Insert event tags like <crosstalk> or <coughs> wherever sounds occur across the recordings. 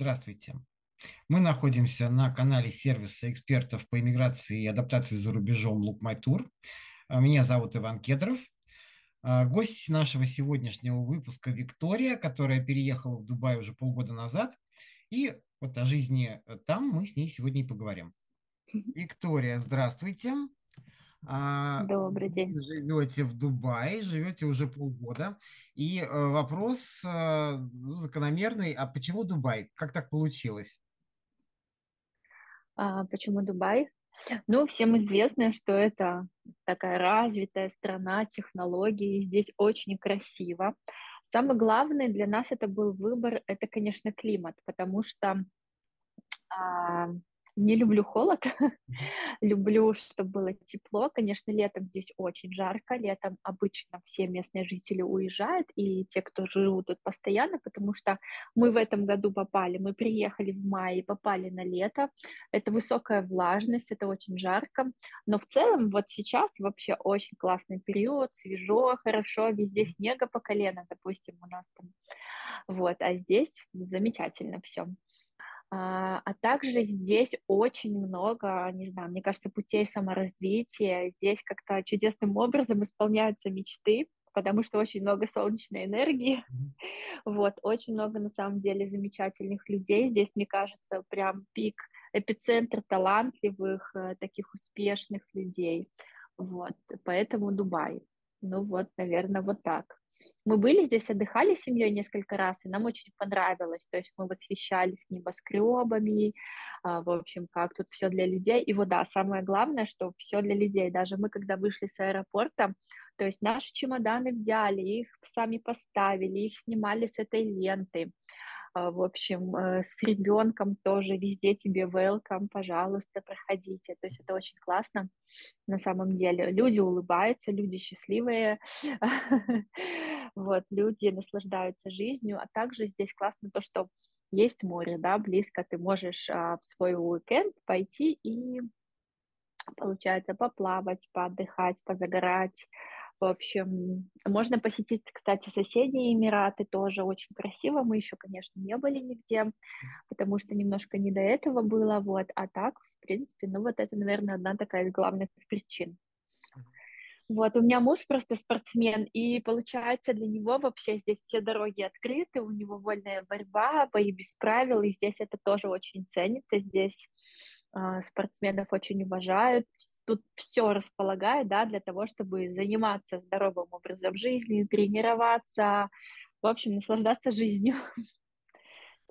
Здравствуйте. Мы находимся на канале сервиса экспертов по иммиграции и адаптации за рубежом Look My Tour. А, Меня зовут Иван Кедров. А, Гость нашего сегодняшнего выпуска Виктория, которая переехала в Дубай уже полгода назад. И вот о жизни там мы с ней сегодня и поговорим. <laughs> Виктория, здравствуйте. А, Добрый Вы день. живете в Дубае, живете уже полгода. И э, вопрос э, ну, закономерный, а почему Дубай? Как так получилось? А, почему Дубай? Ну, всем известно, что это такая развитая страна технологий, здесь очень красиво. Самый главный для нас это был выбор, это, конечно, климат, потому что а, не люблю холод, <laughs> люблю, чтобы было тепло. Конечно, летом здесь очень жарко, летом обычно все местные жители уезжают, и те, кто живут тут постоянно, потому что мы в этом году попали, мы приехали в мае, попали на лето, это высокая влажность, это очень жарко, но в целом вот сейчас вообще очень классный период, свежо, хорошо, везде снега по колено, допустим, у нас там, вот, а здесь замечательно все. А, а также здесь очень много, не знаю, мне кажется, путей саморазвития. Здесь как-то чудесным образом исполняются мечты, потому что очень много солнечной энергии. Мгм. <laughs> Вот, очень много на самом деле замечательных людей. Здесь, мне кажется, прям пик, эпицентр талантливых, э, таких успешных людей. Вот, поэтому Дубай. Ну вот, наверное, вот так. Мы были здесь, отдыхали с семьей несколько раз, и нам очень понравилось. То есть мы восхищались небоскребами, а, в общем, как тут все для людей. И вот да, самое главное, что все для людей. Даже мы, когда вышли с аэропорта, то есть наши чемоданы взяли, их сами поставили, их снимали с этой ленты. А, В общем, э, с ребенком тоже везде тебе welcome, пожалуйста, проходите. То есть это очень классно на самом деле. Люди улыбаются, люди счастливые, <laughs> вот, люди наслаждаются жизнью, а также здесь классно то, что есть море, да, близко ты можешь а, в свой уикенд пойти и получается, поплавать, поотдыхать, позагорать. В общем, можно посетить, кстати, соседние Эмираты, тоже очень красиво. Мы еще, конечно, не были нигде, потому что немножко не до этого было, вот. А так, в принципе, ну вот это, наверное, одна такая из главных причин. Вот, у меня муж просто спортсмен, и получается для него вообще здесь все дороги открыты, у него вольная борьба, бои без правил, и здесь это тоже очень ценится, здесь а, спортсменов очень уважают, тут все располагает, да, для того, чтобы заниматься здоровым образом жизни, тренироваться, в общем, наслаждаться жизнью, <laughs>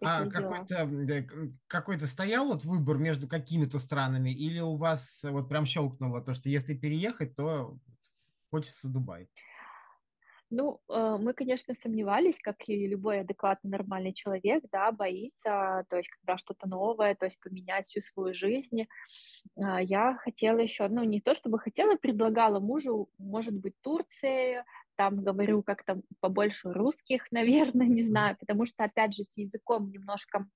А какой-то э, какой-то стоял вот выбор между какими-то странами, или у вас э, вот прям щелкнуло то, что если переехать, то хочется Дубай? Ну, э, мы, конечно, сомневались, как и любой адекватный нормальный человек, да, боится, то есть, когда что-то новое, то есть поменять всю свою жизнь. А, Я хотела еще, ну, не то чтобы хотела, предлагала мужу, может быть, Турции, там говорю как-то побольше русских, <laughs> наверное, не знаю, потому что, опять же, с языком немножко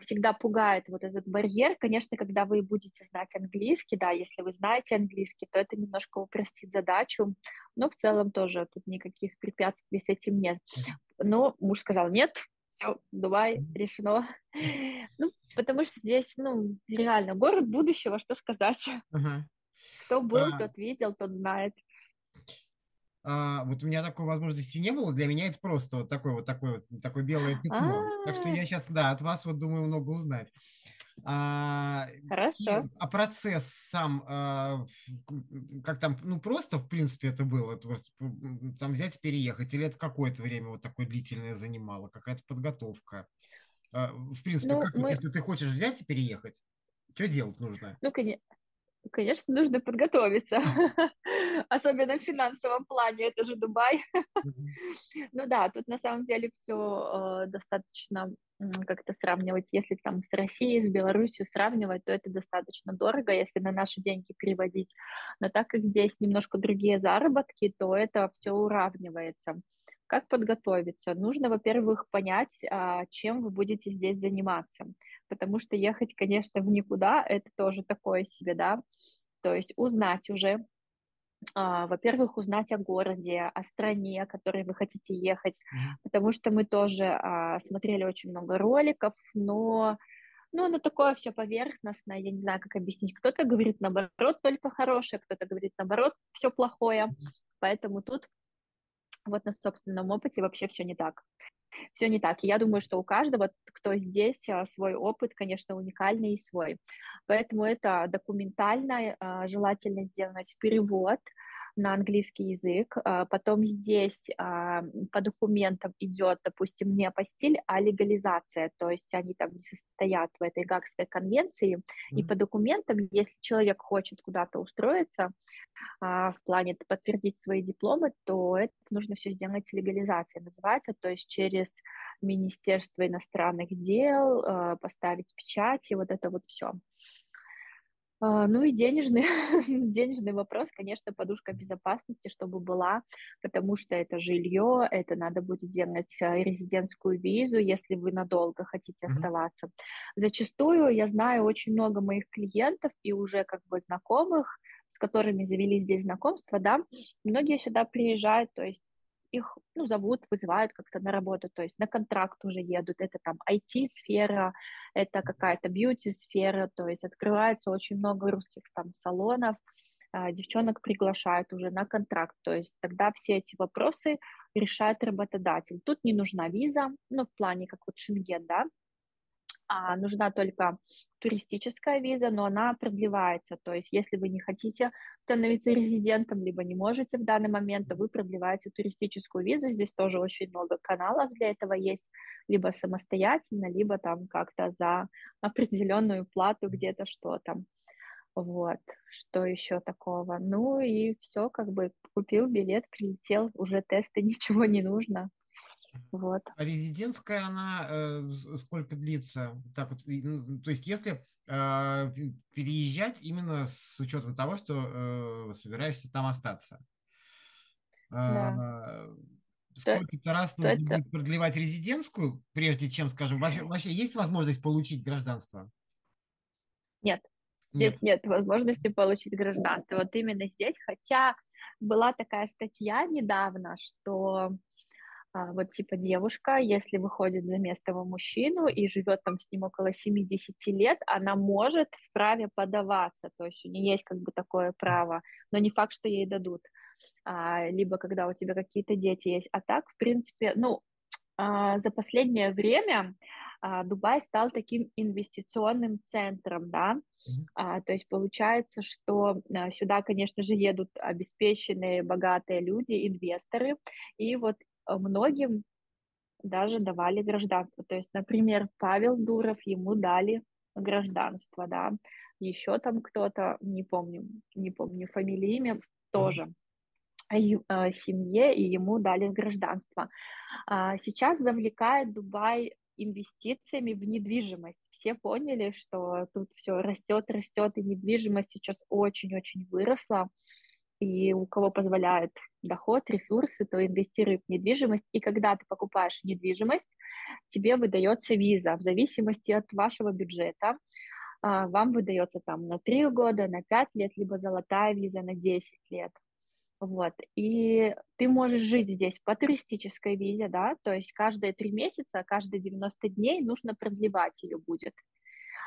всегда пугает вот этот барьер. Конечно, когда вы будете знать английский, да, если вы знаете английский, то это немножко упростит задачу, но в целом тоже тут никаких препятствий с этим нет. Но муж сказал, нет, все, Дубай, решено. <laughs> Ну, потому что здесь, ну, реально, город будущего, что сказать. Ага. Кто был, А, тот видел, тот знает. А, вот у меня такой возможности не было. Для меня это просто вот такое вот такое вот такое белое пятно. Так что А, я сейчас, да, от вас вот думаю много узнать. А, хорошо. а процесс сам, а, как там, ну просто в принципе это было, это просто там взять и переехать, или это какое-то время вот такое длительное занимало, какая-то подготовка. А, В принципе, Ну, как вот мы, если ты хочешь взять и переехать, что делать нужно? ну, конечно, Конечно, нужно подготовиться, <laughs> особенно в финансовом плане, это же Дубай. <laughs> Ну да, тут на самом деле все достаточно м, как-то сравнивать, если там с Россией, с Беларусью сравнивать, то это достаточно дорого, если на наши деньги переводить. Но так как здесь немножко другие заработки, то это все уравнивается. Как подготовиться? Нужно, во-первых, понять, а, чем вы будете здесь заниматься, потому что ехать, конечно, в никуда, это тоже такое себе, да, то есть узнать уже, а, во-первых, узнать о городе, о стране, о которой вы хотите ехать, потому что мы тоже а, смотрели очень много роликов, но ну, оно такое все поверхностное, я не знаю, как объяснить. Кто-то говорит, наоборот, только хорошее, кто-то говорит, наоборот, все плохое. Поэтому тут вот на собственном опыте вообще все не так. Все не так. И я думаю, что у каждого, кто здесь, а, свой опыт, конечно, уникальный и свой. Поэтому это документально, а, желательно сделать перевод, на английский язык. А, потом здесь а, по документам идет, допустим, не апостиль, а легализация, то есть они там не состоят в этой Гагской конвенции. Mm-hmm. И по документам, если человек хочет куда-то устроиться, а, в плане подтвердить свои дипломы, то это нужно все сделать легализация, называется, то есть через Министерство иностранных дел, поставить печать и вот это вот все. А, ну и денежный, <laughs> денежный вопрос, конечно, подушка безопасности, чтобы была, потому что это жилье, это надо будет делать а, резидентскую визу, если вы надолго хотите mm-hmm. оставаться. Зачастую я знаю очень много моих клиентов и уже как бы знакомых, с которыми завели здесь знакомство, да, многие сюда приезжают, то есть их ну, зовут, вызывают как-то на работу, то есть на контракт уже едут, это там IT-сфера, это какая-то бьюти-сфера, то есть открывается очень много русских там салонов, а, девчонок приглашают уже на контракт, то есть тогда все эти вопросы решает работодатель. Тут не нужна виза, ну, в плане как вот Шенген, да, а нужна только туристическая виза, но она продлевается. То есть, если вы не хотите становиться резидентом, либо не можете в данный момент, то вы продлеваете туристическую визу. Здесь тоже очень много каналов для этого есть, либо самостоятельно, либо там как-то за определенную плату где-то что-то. Вот, что еще такого? Ну и все, как бы купил билет, прилетел, уже тесты, <laughs> ничего не нужно. Вот. А резидентская она э, сколько длится? Так вот, ну, то есть если э, переезжать именно с учетом того, что э, собираешься там остаться. Да. Э, сколько-то раз нужно это... будет продлевать резидентскую, прежде чем, скажем, вообще, вообще есть возможность получить гражданство? Нет. Нет. Здесь нет возможности получить гражданство. Вот именно здесь, хотя была такая статья недавно, что а, вот типа девушка, если выходит за местного мужчину и живет там с ним около 70 лет, она может вправе подаваться, то есть у нее есть как бы такое право, но не факт, что ей дадут. А, либо когда у тебя какие-то дети есть. А так, в принципе, ну, а, за последнее время а, Дубай стал таким инвестиционным центром, да, mm-hmm. а, то есть получается, что а, сюда, конечно же, едут обеспеченные, богатые люди, инвесторы, и вот многим даже давали гражданство. То есть, например, Павел Дуров, ему дали гражданство, да, еще там кто-то, не помню, не помню фамилии, имя, тоже э, семье, и ему дали гражданство. А, сейчас завлекает Дубай инвестициями в недвижимость. Все поняли, что тут все растет, растет, и недвижимость сейчас очень-очень выросла и у кого позволяет доход, ресурсы, то инвестируй в недвижимость. И когда ты покупаешь недвижимость, тебе выдается виза в зависимости от вашего бюджета. А, вам выдается там на 3 года, на 5 лет, либо золотая виза на 10 лет. Вот, и ты можешь жить здесь по туристической визе, да, то есть каждые три месяца, каждые 90 дней нужно продлевать ее будет.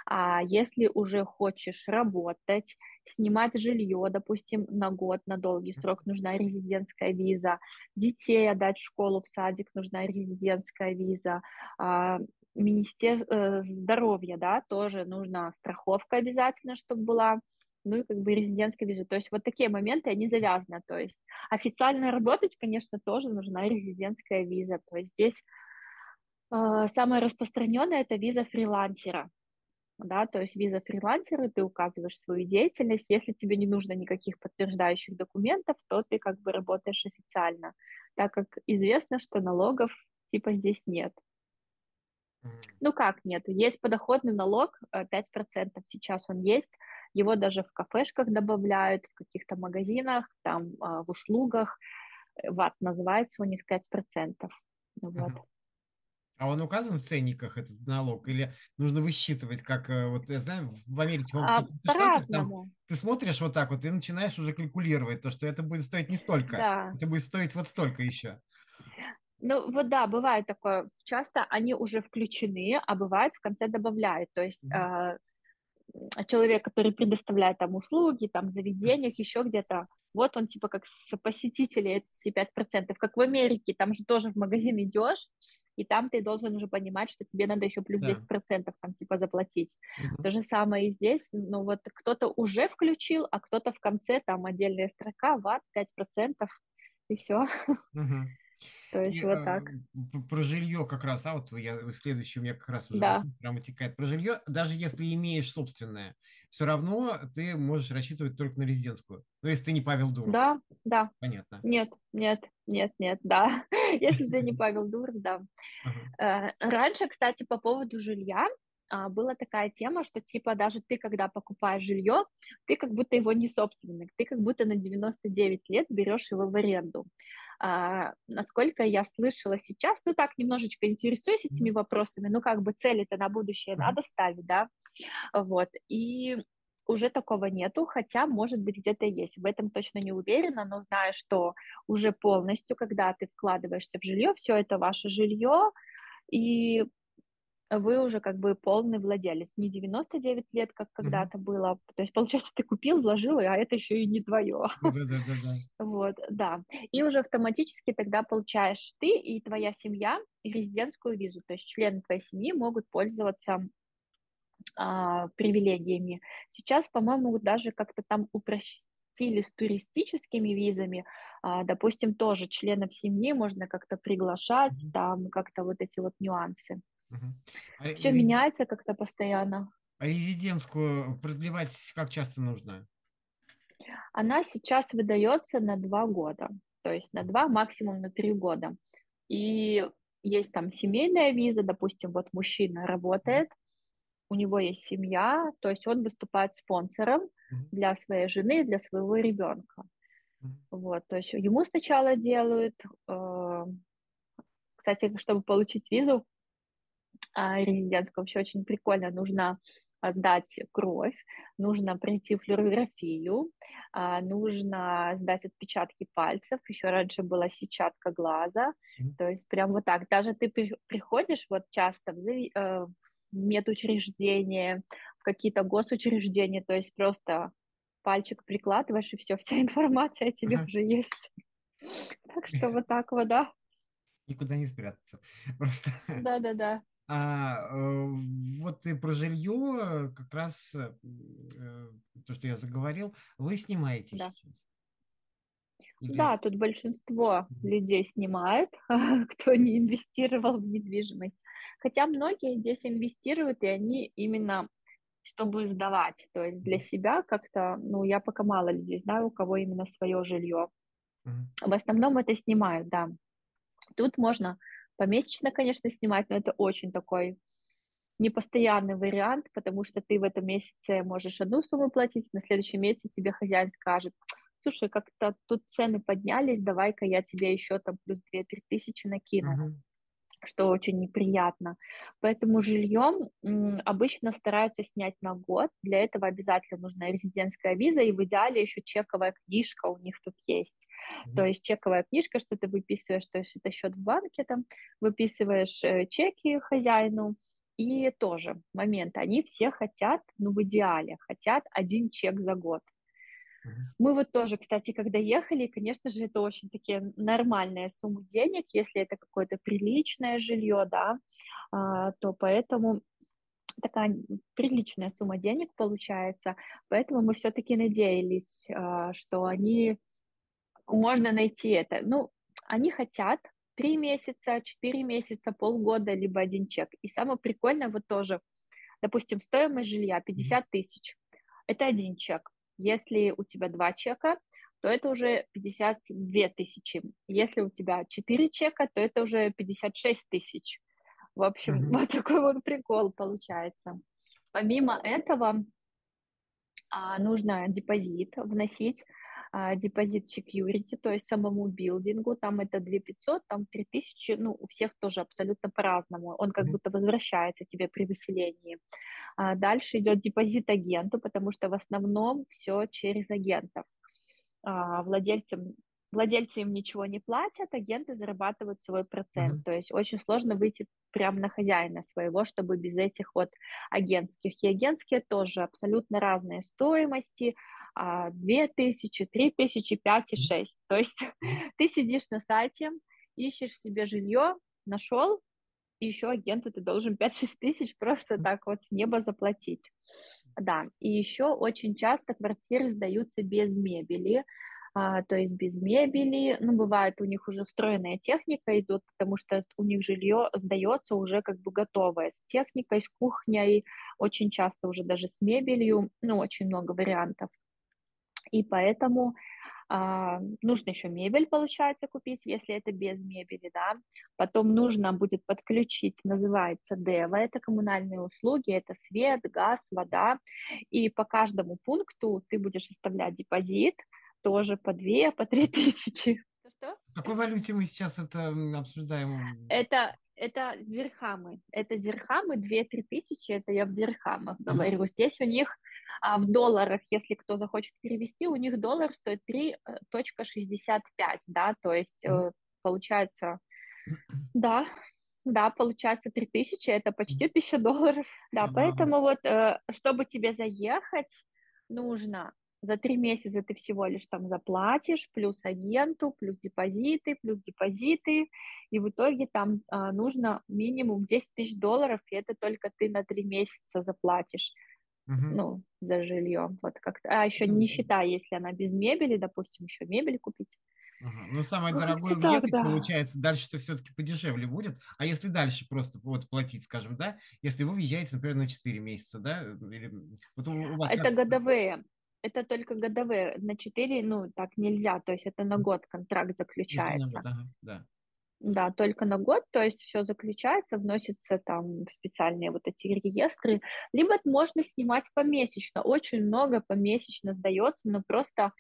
А если уже хочешь работать, снимать жилье, допустим, на год, на долгий срок нужна резидентская виза, детей отдать в школу, в садик нужна резидентская виза, а, Министерство э, здоровья, да, тоже нужна страховка обязательно, чтобы была, ну и как бы резидентская виза. То есть вот такие моменты, они завязаны. То есть официально работать, конечно, тоже нужна резидентская виза. То есть здесь э, самое распространенное это виза фрилансера да, то есть виза фрилансера, ты указываешь свою деятельность, если тебе не нужно никаких подтверждающих документов, то ты как бы работаешь официально, так как известно, что налогов типа здесь нет. Ну как нет, есть подоходный налог 5%, э, сейчас он есть, его даже в кафешках добавляют, в каких-то магазинах, там а, в услугах, э, ват называется у них 5%. Вот. А он указан в ценниках, этот налог? Или нужно высчитывать, как, э, вот я знаю, в Америке, А, в Штатах, там ты смотришь вот так вот и начинаешь уже калькулировать то, что это будет стоить не столько, да. это будет стоить вот столько еще. Ну вот да, бывает такое. Часто они уже включены, а бывает в конце добавляют. То есть Мгм. э, человек, который предоставляет там услуги, там в заведениях, еще где-то, вот он типа как с посетителей эти 5%, как в Америке, там же тоже в магазин идешь, и там ты должен уже понимать, что тебе надо еще плюс Да. 10% там типа заплатить. Мгм. То же самое и здесь, ну вот кто-то уже включил, а кто-то в конце, там отдельная строка, ват, 5%, и все. Мгм. То И есть вот э, так. п- про жилье как раз, а вот я следующий у меня как раз уже Да, вопрос прямо текает. Про жилье, даже если имеешь собственное, все равно ты можешь рассчитывать только на резидентскую. Ну, если ты не Павел Дуров, да, да. понятно. Нет, нет, нет, нет, да. <laughs> Если ты не <laughs> Павел Дуров, да. Э, Раньше, кстати, по поводу жилья а, была такая тема, что типа даже ты, когда покупаешь жилье, ты как будто его не собственник, ты как будто на 99 лет берешь его в аренду. А, насколько я слышала сейчас, ну так немножечко интересуюсь этими вопросами, ну как бы цели-то на будущее надо ставить, да, вот, и уже такого нету, хотя, может быть, где-то есть. В этом точно не уверена, но знаю, что уже полностью, когда ты вкладываешься в жилье, все это ваше жилье, и вы уже как бы полный владелец. Не 99 лет, как когда-то было. То есть, получается, ты купил, вложил, а это еще и не твое. Да-да-да-да. <laughs> Вот, да. И уже автоматически тогда получаешь ты и твоя семья резидентскую визу. То есть члены твоей семьи могут пользоваться а, привилегиями. Сейчас, по-моему, даже как-то там упростили с туристическими визами. А, допустим, тоже членов семьи можно как-то приглашать, Мгм. там как-то вот эти вот нюансы. А ре- Все ре- меняется как-то постоянно. а резидентскую продлевать как часто нужно? Она сейчас выдается на два года, то есть на два, максимум на три года. И есть там семейная виза, допустим, вот мужчина работает, у него есть семья, то есть он выступает спонсором для своей жены, для своего ребенка. Вот, то есть ему сначала делают, э, кстати, чтобы получить визу а, резидентскую, вообще очень прикольно, нужно а, сдать кровь, нужно пройти флюорографию, а, нужно сдать отпечатки пальцев, еще раньше была сетчатка глаза, то есть прям вот так. Даже ты при- приходишь вот часто в, э, в медучреждение, в какие-то госучреждения, то есть просто пальчик прикладываешь, и все, <laughs> вся информация о тебе уже есть. Так что вот так вот, да. Никуда не спрятаться. <laughs> Просто Да-да-да, а, э, вот и про жилье как раз э, э, то, что я заговорил, вы снимаете да. сейчас? Да, Или... тут большинство людей снимает, <laughs> кто не инвестировал в недвижимость. Хотя многие здесь инвестируют, и они именно чтобы сдавать. То есть для себя как-то, ну, я пока мало людей знаю, у кого именно свое жилье. Мгм. В основном это снимают, да. Тут можно помесячно, конечно, снимать, но это очень такой непостоянный вариант, потому что ты в этом месяце можешь одну сумму платить, на следующем месяце тебе хозяин скажет, слушай, как-то тут цены поднялись, давай-ка я тебе еще там плюс две-три тысячи накину, Мгм. Что очень неприятно. Поэтому жильем м, обычно стараются снять на год, для этого обязательно нужна резидентская виза, и в идеале еще чековая книжка у них тут есть. То Мгм. есть чековая книжка, что ты выписываешь, то есть это счет в банке, там, выписываешь э, чеки хозяину, и тоже момент, они все хотят, ну, в идеале, хотят один чек за год. Мы вот тоже, кстати, когда ехали, конечно же, это очень такие нормальные суммы денег, если это какое-то приличное жилье, да, а, то поэтому такая приличная сумма денег получается, поэтому мы все-таки надеялись, а, что они можно найти это. Ну, они хотят три месяца, четыре месяца, полгода, либо один чек. И самое прикольное вот тоже, допустим, стоимость жилья Мгм. 50 тысяч. Это один чек. Если у тебя два чека, то это уже 52 тысячи. Если у тебя четыре чека, то это уже 56 тысяч. В общем, Мгм. вот такой вот прикол получается. Помимо этого, а, нужно депозит вносить. депозит security, то есть самому билдингу, там это 2500, там 3000, ну, у всех тоже абсолютно по-разному, он как будто возвращается тебе при выселении. А дальше идет депозит агенту, потому что в основном все через агентов. А, владельцам владельцы им ничего не платят, агенты зарабатывают свой процент. Mm-hmm. То есть очень сложно выйти прямо на хозяина своего, чтобы без этих вот агентских. И агентские тоже абсолютно разные стоимости. 2 тысячи, 3 тысячи, 5 и 6. То есть <laughs> ты сидишь на сайте, ищешь себе жилье, нашел, и еще агенту ты должен 5-6 тысяч просто так вот с неба заплатить. Да, и еще очень часто квартиры сдаются без мебели, а, то есть без мебели. Ну, бывает, у них уже встроенная техника идут, потому что у них жилье сдается уже как бы готовое, с техникой, с кухней, очень часто уже даже с мебелью, ну, очень много вариантов. И поэтому а, нужно еще мебель, получается, купить, если это без мебели, да. Потом нужно будет подключить, называется ДЭВА, это коммунальные услуги, это свет, газ, вода. И по каждому пункту ты будешь оставлять депозит, тоже по 2, по 3 <laughs> тысячи. Что? В какой валюте мы сейчас это обсуждаем? Это, это дирхамы. Это дирхамы, 2-3 тысячи, это я в дирхамах говорю. Здесь у них а в долларах, если кто захочет перевести, у них доллар стоит 3.65, да, то есть э, получается, да, да, получается 3000, это почти 1000 долларов, да, поэтому вот, э, чтобы тебе заехать, нужно за три месяца ты всего лишь там заплатишь, плюс агенту, плюс депозиты, плюс депозиты, и в итоге там а, нужно минимум 10 тысяч долларов, и это только ты на три месяца заплатишь, угу. ну, за жилье, вот как-то, а еще не считая, если она без мебели, допустим, еще мебель купить. Ну, самое дорогое так, въехать, да. получается, дальше-то все-таки подешевле будет. А если дальше просто вот платить, скажем, да, если вы въезжаете, например, на 4 месяца, да? Или, вот у вас это как... годовые это только годовые, на 4, ну, так нельзя, то есть это на год контракт заключается. Год, ага, да. Да, только на год, то есть все заключается, вносится там в специальные вот эти реестры, либо можно снимать помесячно, очень много помесячно сдается, но просто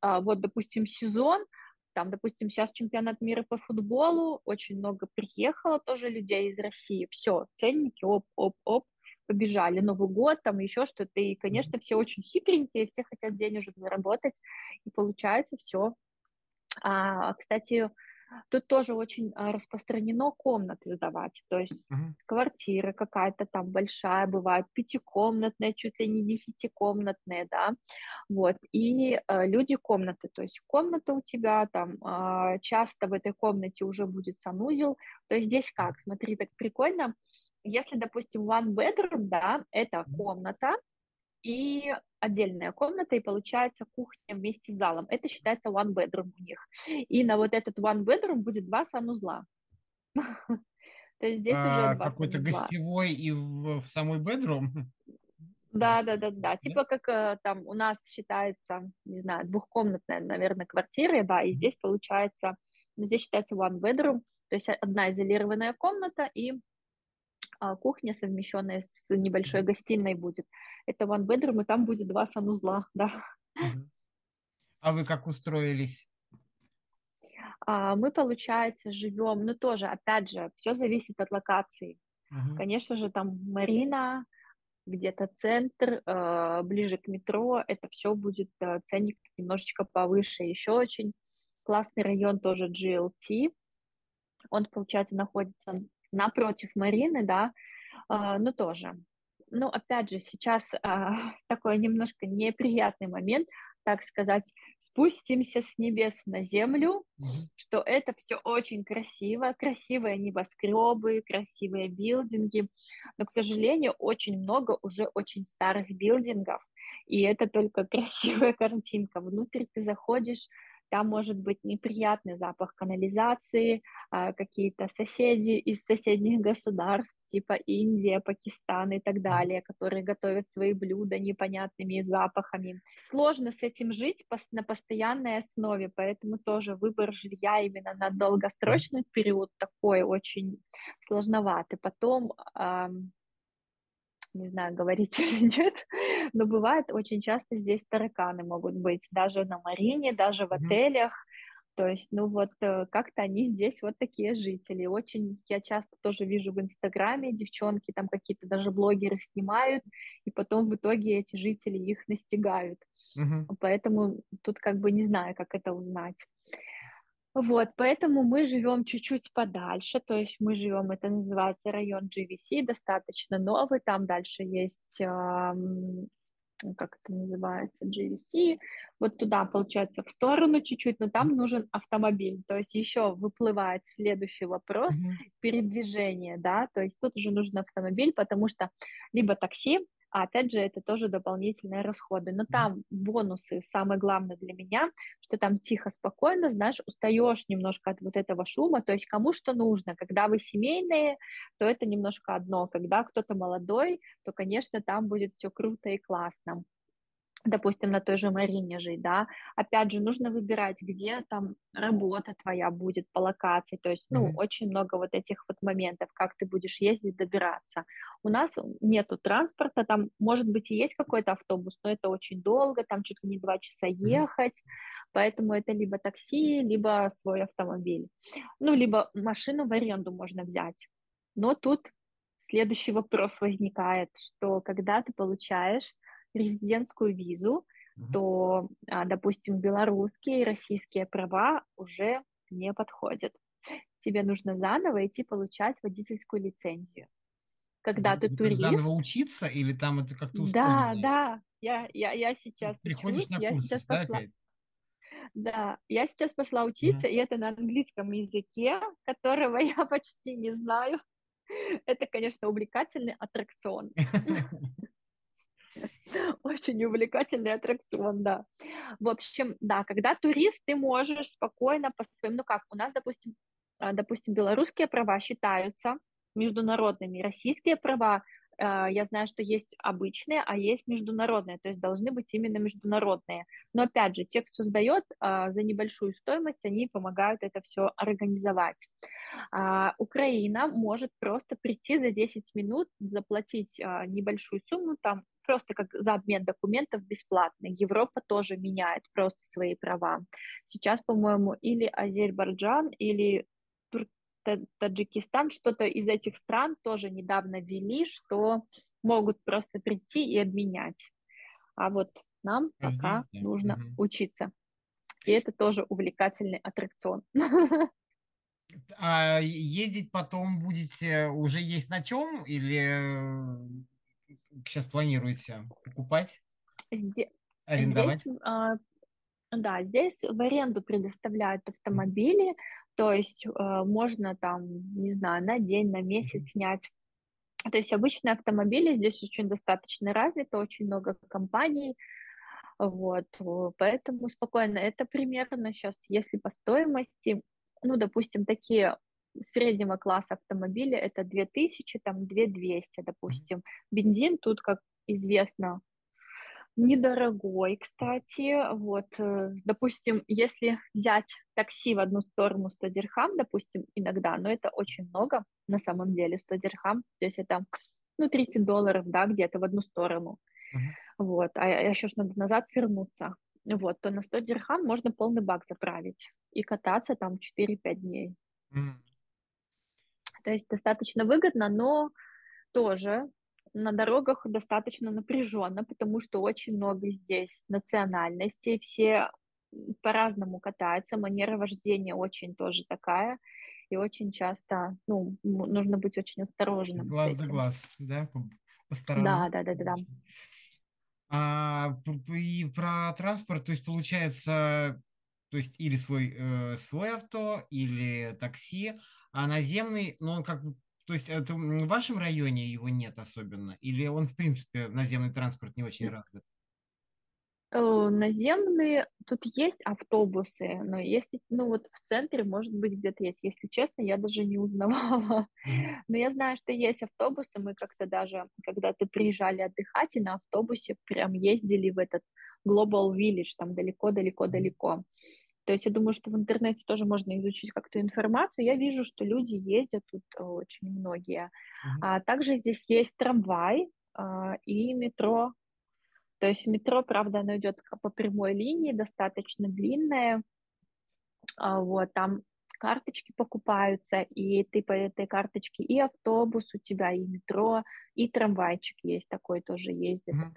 а, вот, допустим, сезон, там, допустим, сейчас чемпионат мира по футболу, очень много приехало тоже людей из России, все, ценники, оп, оп, оп, побежали, Новый год, там еще что-то, и, конечно, все очень хитренькие, все хотят денежек заработать, и получается все. А, кстати, тут тоже очень а, распространено комнаты сдавать, то есть uh-huh. квартира какая-то там большая бывает, пятикомнатная, чуть ли не десятикомнатная, да, вот, и э, люди комнаты, то есть комната у тебя там, э, часто в этой комнате уже будет санузел, то есть здесь как, смотри, так прикольно, если, допустим, one bedroom, да, это комната и отдельная комната, и получается кухня вместе с залом. Это считается one bedroom у них. И на вот этот one bedroom будет два санузла. <laughs> То есть здесь уже а, два Какой-то гостевой и в, самой bedroom? <laughs> Да, да, да, да. Типа как э, там у нас считается, не знаю, двухкомнатная, наверное, квартира, да, и здесь получается, ну, здесь считается one bedroom, то есть одна изолированная комната и кухня, совмещенная с небольшой гостиной будет. Это one bedroom, и там будет два санузла, <laughs> да. А вы как устроились? А, мы, получается, живем, ну тоже, опять же, все зависит от локации. Uh-huh. Конечно же, там Марина, где-то центр, э, ближе к метро, это все будет ценник немножечко повыше. Еще очень классный район тоже GLT. Он, получается, находится напротив Марины, да, э, ну тоже. Ну, опять же, сейчас э, <laughs> такой немножко неприятный момент, так сказать, спустимся с небес на землю, что это все очень красиво, красивые небоскребы, красивые билдинги, но, к сожалению, очень много уже очень старых билдингов, и это только <laughs> красивая картинка. Внутрь ты заходишь, там может быть неприятный запах канализации, а, какие-то соседи из соседних государств, типа Индия, Пакистан и так далее, которые готовят свои блюда непонятными запахами. Сложно с этим жить на постоянной основе, поэтому тоже выбор жилья именно на долгосрочный период такой очень сложноватый. Потом не знаю, говорить <laughs> или нет, но бывает очень часто здесь тараканы могут быть, даже на Марине, даже в отелях, то есть, ну вот э, как-то они здесь вот такие жители. Очень я часто тоже вижу в Инстаграме девчонки там какие-то даже блогеры снимают, и потом в итоге эти жители их настигают. Угу. Поэтому тут как бы не знаю, как это узнать. Вот, поэтому мы живем чуть-чуть подальше, то есть мы живем, это называется район GVC, достаточно новый, там дальше есть как это называется, GVC, вот туда, получается, в сторону чуть-чуть, но там нужен автомобиль, то есть еще выплывает следующий вопрос, mm-hmm. передвижение, да, то есть тут уже нужен автомобиль, потому что либо такси, а опять же, это тоже дополнительные расходы. Но там бонусы, самое главное для меня, что там тихо, спокойно, знаешь, устаешь немножко от вот этого шума, то есть кому что нужно. Когда вы семейные, то это немножко одно. Когда кто-то молодой, то, конечно, там будет все круто и классно допустим, на той же Марине жить, да, опять же, нужно выбирать, где там работа твоя будет по локации, то есть, ну, mm-hmm. очень много вот этих вот моментов, как ты будешь ездить, добираться. У нас нету транспорта, там, может быть, и есть какой-то автобус, но это очень долго, там чуть ли не два часа ехать, mm-hmm. поэтому это либо такси, либо свой автомобиль, ну, либо машину в аренду можно взять, но тут следующий вопрос возникает, что когда ты получаешь резидентскую визу, то, а, допустим, белорусские и российские права уже не подходят. Тебе нужно заново идти получать водительскую лицензию. Когда ты турист... Заново учиться или там это как-то устроено? Да, да, я, я, я сейчас Приходишь учусь, на курсы, я сейчас да, пошла... Опять? Да, я сейчас пошла учиться, mm. и это на английском языке, которого <laughs> я почти не знаю. Это, конечно, увлекательный аттракцион. <laughs> <laughs> Очень увлекательный аттракцион, да. В общем, да, когда турист, ты можешь спокойно по своим, ну как, у нас, допустим, а, допустим, белорусские права считаются международными, российские права а, я знаю, что есть обычные, а есть международные, то есть должны быть именно международные. Но опять же, те, кто сдает а, за небольшую стоимость, они помогают это все организовать. Украина может просто прийти за 10 минут, заплатить небольшую сумму, там просто как за обмен документов бесплатно. Европа тоже меняет просто свои права. Сейчас, по-моему, или Азербайджан, или Таджикистан, что-то из этих стран тоже недавно ввели, что могут просто прийти и обменять. А вот нам пока нужно угу. учиться. И это тоже увлекательный аттракцион. <laughs> А ездить потом будете уже есть на чем или сейчас планируете покупать? Здесь, арендовать? Здесь, а, да, здесь в аренду предоставляют автомобили, то есть э, можно там, не знаю, на день, на месяц снять. То есть обычные автомобили здесь очень достаточно развиты, очень много компаний, вот, поэтому спокойно. Это примерно сейчас, если по стоимости, ну, допустим, такие среднего класса автомобиля это 2000, там 2200, допустим. Бензин тут, как известно, недорогой, кстати. Вот, э, допустим, если взять такси в одну сторону 100 дирхам, допустим, иногда, но это очень много на самом деле, 100 дирхам, то есть это, ну, 30 долларов, да, где-то в одну сторону. Uh-huh. Вот, а еще ж надо назад вернуться. Вот, то на 100 дирхам можно полный бак заправить и кататься там 4-5 дней. Uh-huh. То есть достаточно выгодно, но тоже на дорогах достаточно напряженно, потому что очень много здесь национальностей, все по-разному катаются, манера вождения очень тоже такая, и очень часто, ну, нужно быть очень осторожным. Глаз да глаз, да, по, по сторонам. Да, да, да, да. да. А, и про транспорт, то есть получается, то есть или свой, э, свой авто, или такси, а наземный, ну, он как бы то есть это в вашем районе его нет особенно? Или он, в принципе, наземный транспорт не очень развит? Э, наземные, тут есть автобусы, но есть, ну вот в центре, может быть, где-то есть. Если честно, я даже не узнавала. <laughs> Но я знаю, что есть автобусы. Мы как-то даже, когда ты приезжали отдыхать, и на автобусе прям ездили в этот Global Village, там далеко-далеко-далеко. То есть я думаю, что в интернете тоже можно изучить как-то информацию. Я вижу, что люди ездят тут э, очень многие. Mm-hmm. А также здесь есть трамвай, а, и метро. То есть метро, правда, оно идет по прямой линии, достаточно длинное. А, вот, там карточки покупаются, и ты по этой карточке и автобус у тебя, и метро, и трамвайчик есть такой тоже ездит. Мгм.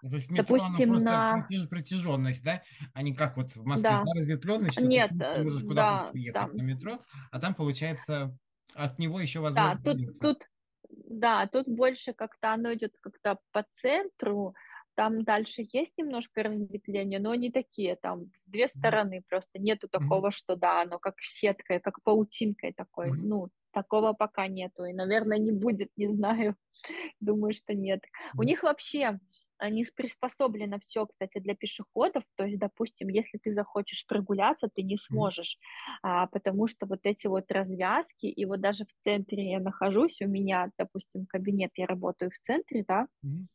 То есть метро, Допустим, на... протяж- протяженность, да? А не как вот в Москве, Да, да, разветвленность, что нет, ты э, можешь куда хочешь да, уехать на там метро, а там, получается, от него еще Да, возможно тут, двигаться. тут, да, тут больше как-то оно идет как-то по центру, там дальше есть немножко разветвления, но не такие, там две стороны просто нету такого, что да, оно как сеткой, как паутинкой такой, Мгм. ну, такого пока нету, и, наверное, не будет, не знаю, <laughs> думаю, что нет. У Мгм. них вообще они приспособлено все, кстати, для пешеходов. То есть, допустим, если ты захочешь прогуляться, ты не сможешь, а, потому что вот эти вот развязки, и вот даже в центре я нахожусь, у меня, допустим, кабинет, я работаю в центре, да, Мгм.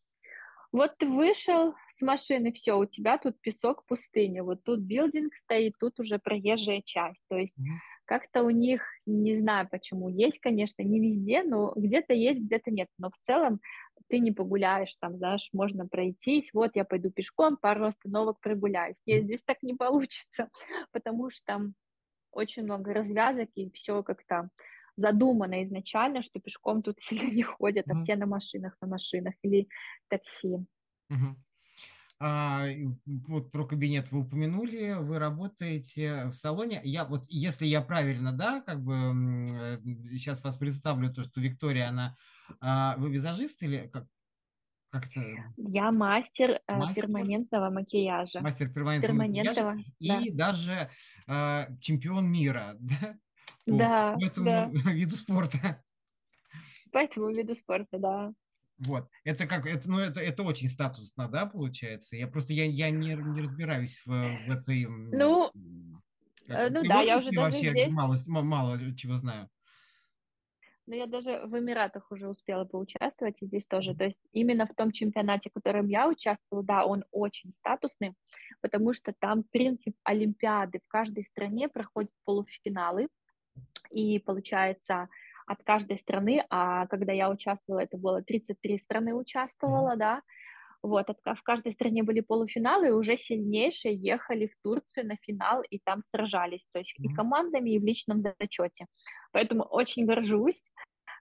Вот ты вышел с машины, все, у тебя тут песок, пустыня, вот тут билдинг стоит, тут уже проезжая часть. То есть Мгм. как-то у них, не знаю почему, есть, конечно, не везде, но где-то есть, где-то нет. Но в целом ты не погуляешь, там, знаешь, можно пройтись, вот я пойду пешком, пару остановок прогуляюсь. Нет, здесь так не получится, <laughs> потому что там очень много развязок, и все как-то задумано изначально, что пешком тут <laughs> сильно не ходят, а все на машинах, на машинах или такси. Мгм. А, вот про кабинет вы упомянули, вы работаете в салоне. Я вот, если я правильно, да, как бы сейчас вас представлю, то, что Виктория, она, а, вы визажист или как, как это, Я мастер э, мастер, перманентного макияжа. мастер перманентного макияжа Перманентного, да. и даже а, чемпион мира, <laughs> да, Да, этому да. <laughs> виду спорта. По этому виду спорта, да. Вот, это как, это, ну, это, это очень статусно, да, получается. Я просто, я, я не, не разбираюсь в, в этой, Ну, как, э, ну да, я уже даже вообще здесь, мало, мало чего знаю. ну я даже в Эмиратах уже успела поучаствовать, и здесь тоже. То есть именно в том чемпионате, в котором я участвовала, да, он очень статусный, потому что там принцип Олимпиады. В каждой стране проходят полуфиналы, и получается от каждой страны, а когда я участвовала, это было 33 страны участвовала, да, вот, от, в каждой стране были полуфиналы, и уже сильнейшие ехали в Турцию на финал, и там сражались, то есть и Мгм. командами, и в личном зачете. Поэтому очень горжусь,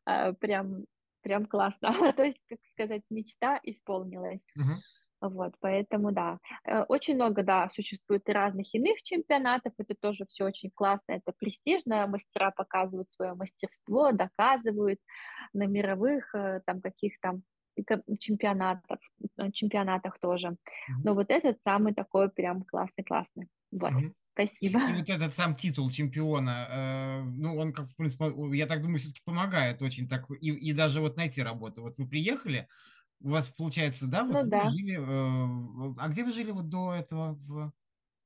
э, прям, прям классно. <laughs> То есть, как сказать, мечта исполнилась. Мгм. Вот, поэтому да. Э, Очень много, да, существует и разных иных чемпионатов, это тоже все очень классно, это престижно, мастера показывают свое мастерство, доказывают на мировых э, там каких-то чемпионатов, э, чемпионатах тоже. Мгм. Но вот этот самый такой прям классный-классный. Вот, Мгм. спасибо. И вот этот сам титул чемпиона, э, ну, он, как, в принципе, я так думаю, все-таки помогает очень так, и, и даже вот найти работу. Вот вы приехали, у вас получается, да, вот Ну вы да, жили, э, а где вы жили вот до этого в,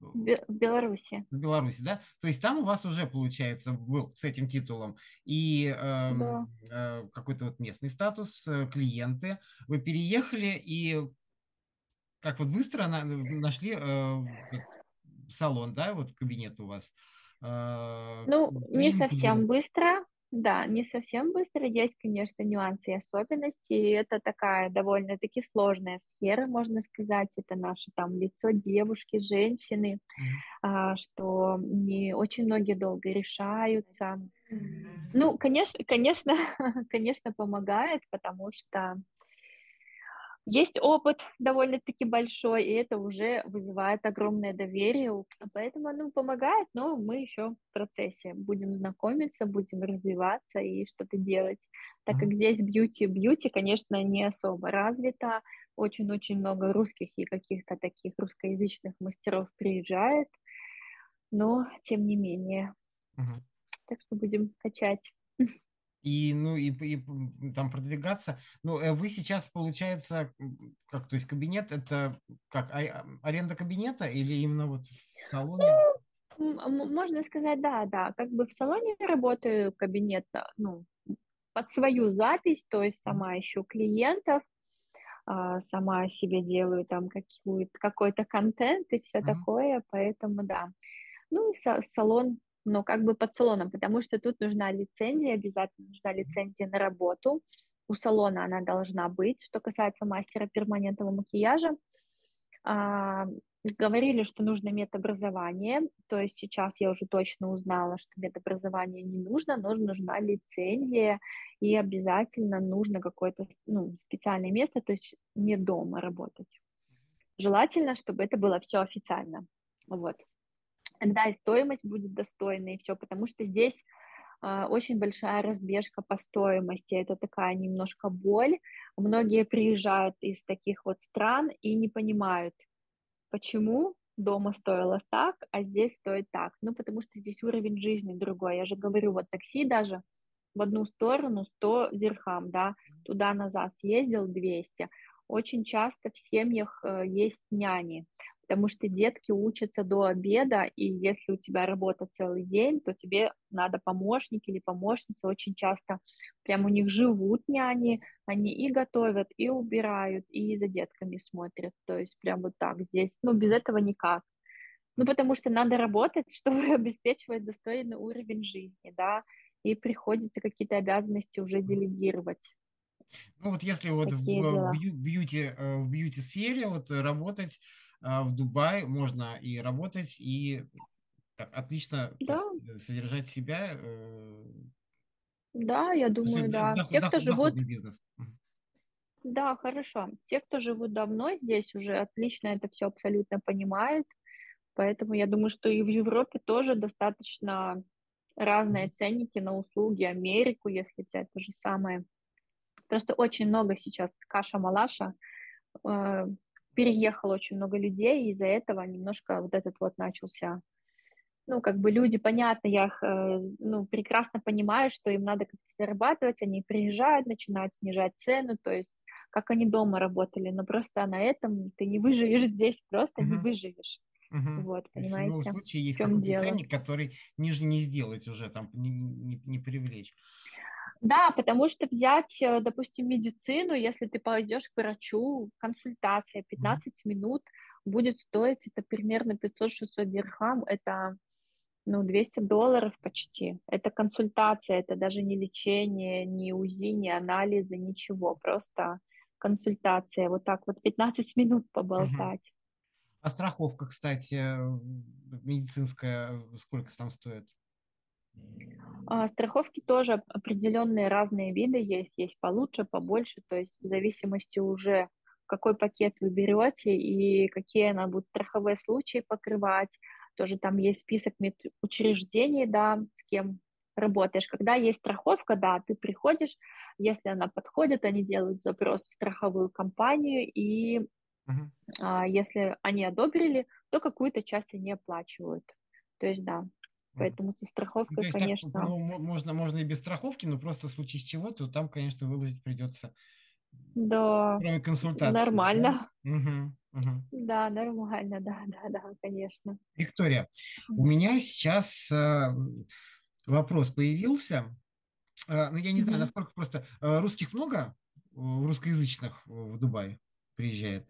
в Бе- в Беларуси, в Беларуси, да? То есть там у вас уже, получается, был с этим титулом и эм, да. э, какой-то вот местный статус, э, клиенты. Вы переехали и как вот быстро на- нашли э, салон, да, вот кабинет у вас. Э, Ну, не совсем быстро, да, не совсем быстро. Есть, конечно, нюансы и особенности. И это такая довольно-таки сложная сфера, можно сказать. Это наше там лицо девушки, женщины, а, что не очень многие долго решаются. Ну, конечно, конечно, <laughs> конечно, помогает, потому что есть опыт довольно-таки большой, и это уже вызывает огромное доверие, поэтому, ну, помогает, но мы еще в процессе. Будем знакомиться, будем развиваться и что-то делать, так как здесь бьюти, бьюти, конечно, не особо развито, очень-очень много русских и каких-то таких русскоязычных мастеров приезжает, но тем не менее, Мгм. так что будем качать. И, ну, и, и, там продвигаться. Ну, э, вы сейчас, получается, как, то есть кабинет, это как, а- аренда кабинета или именно вот в салоне? М- Можно сказать, да, да, как бы в салоне работаю, кабинет, а, ну, под свою запись, то есть сама ищу клиентов, а, сама себе делаю там какой-то контент и все Мгм. такое, поэтому да. Ну и са- салон, ну как бы под салоном, потому что тут нужна лицензия, обязательно нужна лицензия на работу, у салона она должна быть, что касается мастера перманентного макияжа. А, говорили, что нужно медобразование, то есть сейчас я уже точно узнала, что медобразование не нужно, но нужна лицензия, и обязательно нужно какое-то ну, специальное место, то есть не дома работать. Желательно, чтобы это было все официально. Вот. Тогда и стоимость будет достойной, и все, потому что здесь э, очень большая разбежка по стоимости, это такая немножко боль. Многие приезжают из таких вот стран и не понимают, почему дома стоило так, а здесь стоит так. Ну, потому что здесь уровень жизни другой. Я же говорю, вот такси даже в одну сторону 100 дирхам, да, туда-назад съездил 200. Очень часто в семьях э, есть няни, потому что детки учатся до обеда, и если у тебя работа целый день, то тебе надо помощник или помощница. Очень часто прям у них живут няни, они и готовят, и убирают, и за детками смотрят. То есть прям вот так здесь. Ну, без этого никак. Ну, потому что надо работать, <laughs> чтобы обеспечивать достойный уровень жизни, да, и приходится какие-то обязанности уже делегировать. Ну вот если вот Такие в, дела. бьюти, э, в бьюти-сфере вот работать э, в Дубае можно и работать, и так, отлично да. Э, содержать себя. Да, я думаю, да. Доход, Все, кто живут... бизнес. Да, хорошо. Те, кто живут давно здесь, уже отлично это все абсолютно понимают. Поэтому я думаю, что и в Европе тоже достаточно разные ценники на услуги, Америку, если взять то же самое. Просто очень много сейчас каша-малаша, э, переехало очень много людей, и из-за этого немножко вот этот вот начался ну, как бы люди, понятно, я их, э, ну, прекрасно понимаю, что им надо как-то зарабатывать, они приезжают, начинают снижать цену, то есть как они дома работали, но просто на этом ты не выживешь здесь, просто uh-huh. не выживешь. Угу. Вот, понимаете? В любом случае есть какой-то дело? ценник, который ниже не сделать уже, там, не, не, не привлечь. Да, потому что взять, э, допустим, медицину, если ты пойдешь к врачу, консультация 15 mm. минут будет стоить это примерно 500-600 дирхам, это ну, 200 долларов почти. Это консультация, это даже не лечение, не УЗИ, не анализы, ничего, просто консультация. Вот так вот 15 <laughs> минут поболтать. Угу. А страховка, кстати, медицинская, сколько там стоит? А, страховки тоже определенные разные виды есть, есть получше, побольше, то есть в зависимости уже какой пакет вы берете и какие она будет страховые случаи покрывать. Тоже там есть список учреждений, да, с кем работаешь. Когда есть страховка, да, ты приходишь, если она подходит, они делают запрос в страховую компанию, и uh-huh. а, если они одобрили, то какую-то часть они оплачивают. То есть, да, Поэтому со страховкой, ну, конечно... Так, ну, можно, можно и без страховки, но просто в случае чего, то там, конечно, выложить придется. Да. Кроме консультации. Нормально. Да, угу, угу. да нормально, <laughs> да, да, да, конечно. Виктория, у меня сейчас э, вопрос появился. Э, ну, я не знаю, насколько просто... Э, русских много? Русскоязычных в Дубае приезжает?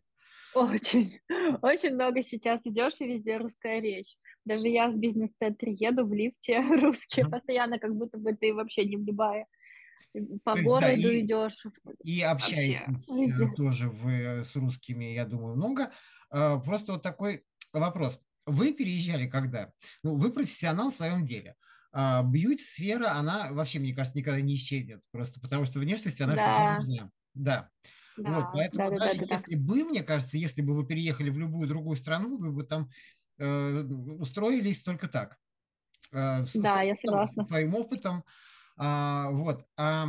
Очень, <laughs> очень много сейчас идешь, и везде русская речь. Даже я в бизнес-центре еду в лифте <laughs> русские mm-hmm. постоянно, как будто бы ты вообще не в Дубае. По есть, городу да, и, идешь. И общаетесь вообще. Э, тоже вы с русскими, я думаю, много. А, просто вот такой вопрос. Вы переезжали когда? Ну, вы профессионал в своем деле. А, бьюти-сфера, она вообще, мне кажется, никогда не исчезнет. Просто потому что внешность, она да. всегда нужна. Да. Да, вот, поэтому да, даже да, да, если да. бы, мне кажется, если бы вы переехали в любую другую страну, вы бы там э, устроились только так. Э, с, да, с, я согласна. С своим опытом. А, вот. А,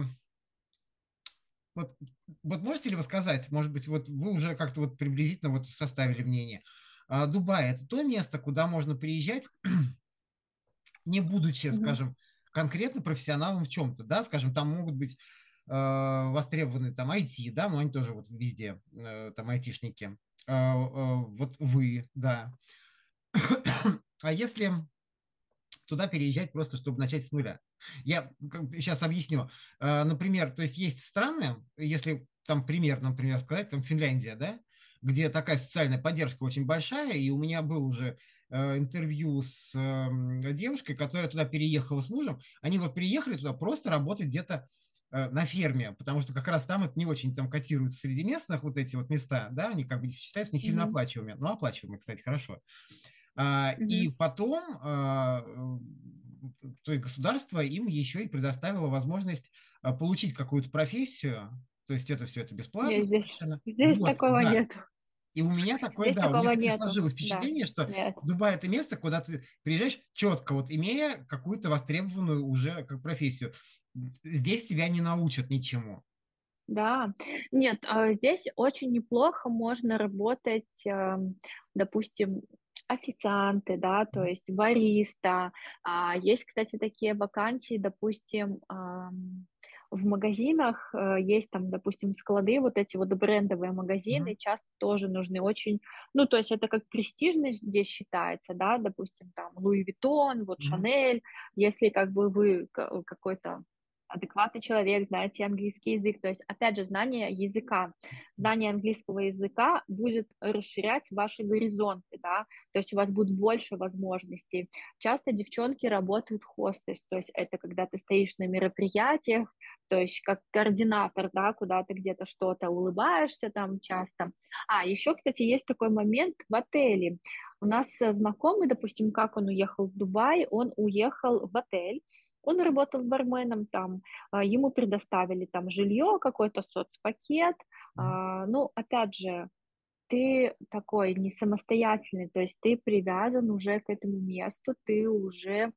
вот, вот можете ли вы сказать, может быть, вот вы уже как-то вот приблизительно вот составили мнение, а, Дубай – это то место, куда можно приезжать, <clears throat> не будучи, mm-hmm. скажем, конкретно профессионалом в чем-то, да, скажем, там могут быть востребованы там IT, да, но они тоже вот везде, э, там айтишники. Э, вот вы, да. <coughs> А если туда переезжать просто, чтобы начать с нуля? Я сейчас объясню. Например, то есть есть страны, если там пример, например, сказать, там Финляндия, да, где такая социальная поддержка очень большая, и у меня был уже интервью с девушкой, которая туда переехала с мужем. Они вот приехали туда просто работать где-то э, на ферме, потому что как раз там это не очень там котируются среди местных вот эти вот места, да, они как бы считают не сильно mm-hmm. оплачиваемыми, но оплачиваемые, кстати, хорошо. А, mm-hmm. И потом, а, то есть государство им еще и предоставило возможность а, получить какую-то профессию, то есть это все это бесплатно. Нет, здесь, здесь вот, такого да. нет. И у меня такое, Здесь да, у меня такое сложилось впечатление, да. что Нет. Дубай это место, куда ты приезжаешь четко, вот имея какую-то востребованную уже как профессию. Здесь тебя не научат ничему. Да, нет, а здесь очень неплохо можно работать, допустим, официанты, да, то есть бариста. А, есть, кстати, такие вакансии, допустим, в магазинах э, есть там, допустим, склады, вот эти вот брендовые магазины, mm-hmm. часто тоже нужны очень, ну, то есть это как престижно здесь считается, да, допустим, там Луи Виттон, вот Шанель, mm-hmm. если как бы вы какой-то адекватный человек, знаете английский язык. То есть, опять же, знание языка, знание английского языка будет расширять ваши горизонты, да, то есть у вас будет больше возможностей. Часто девчонки работают хостес, то есть это когда ты стоишь на мероприятиях, то есть как координатор, да, куда ты где-то что-то улыбаешься там часто. А, еще, кстати, есть такой момент в отеле. У нас знакомый, допустим, как он уехал в Дубай, он уехал в отель, он работал барменом там, а, ему предоставили там жилье, какой-то соцпакет. Mm. Ну, опять же, ты такой не самостоятельный, то есть ты привязан уже к этому месту, ты уже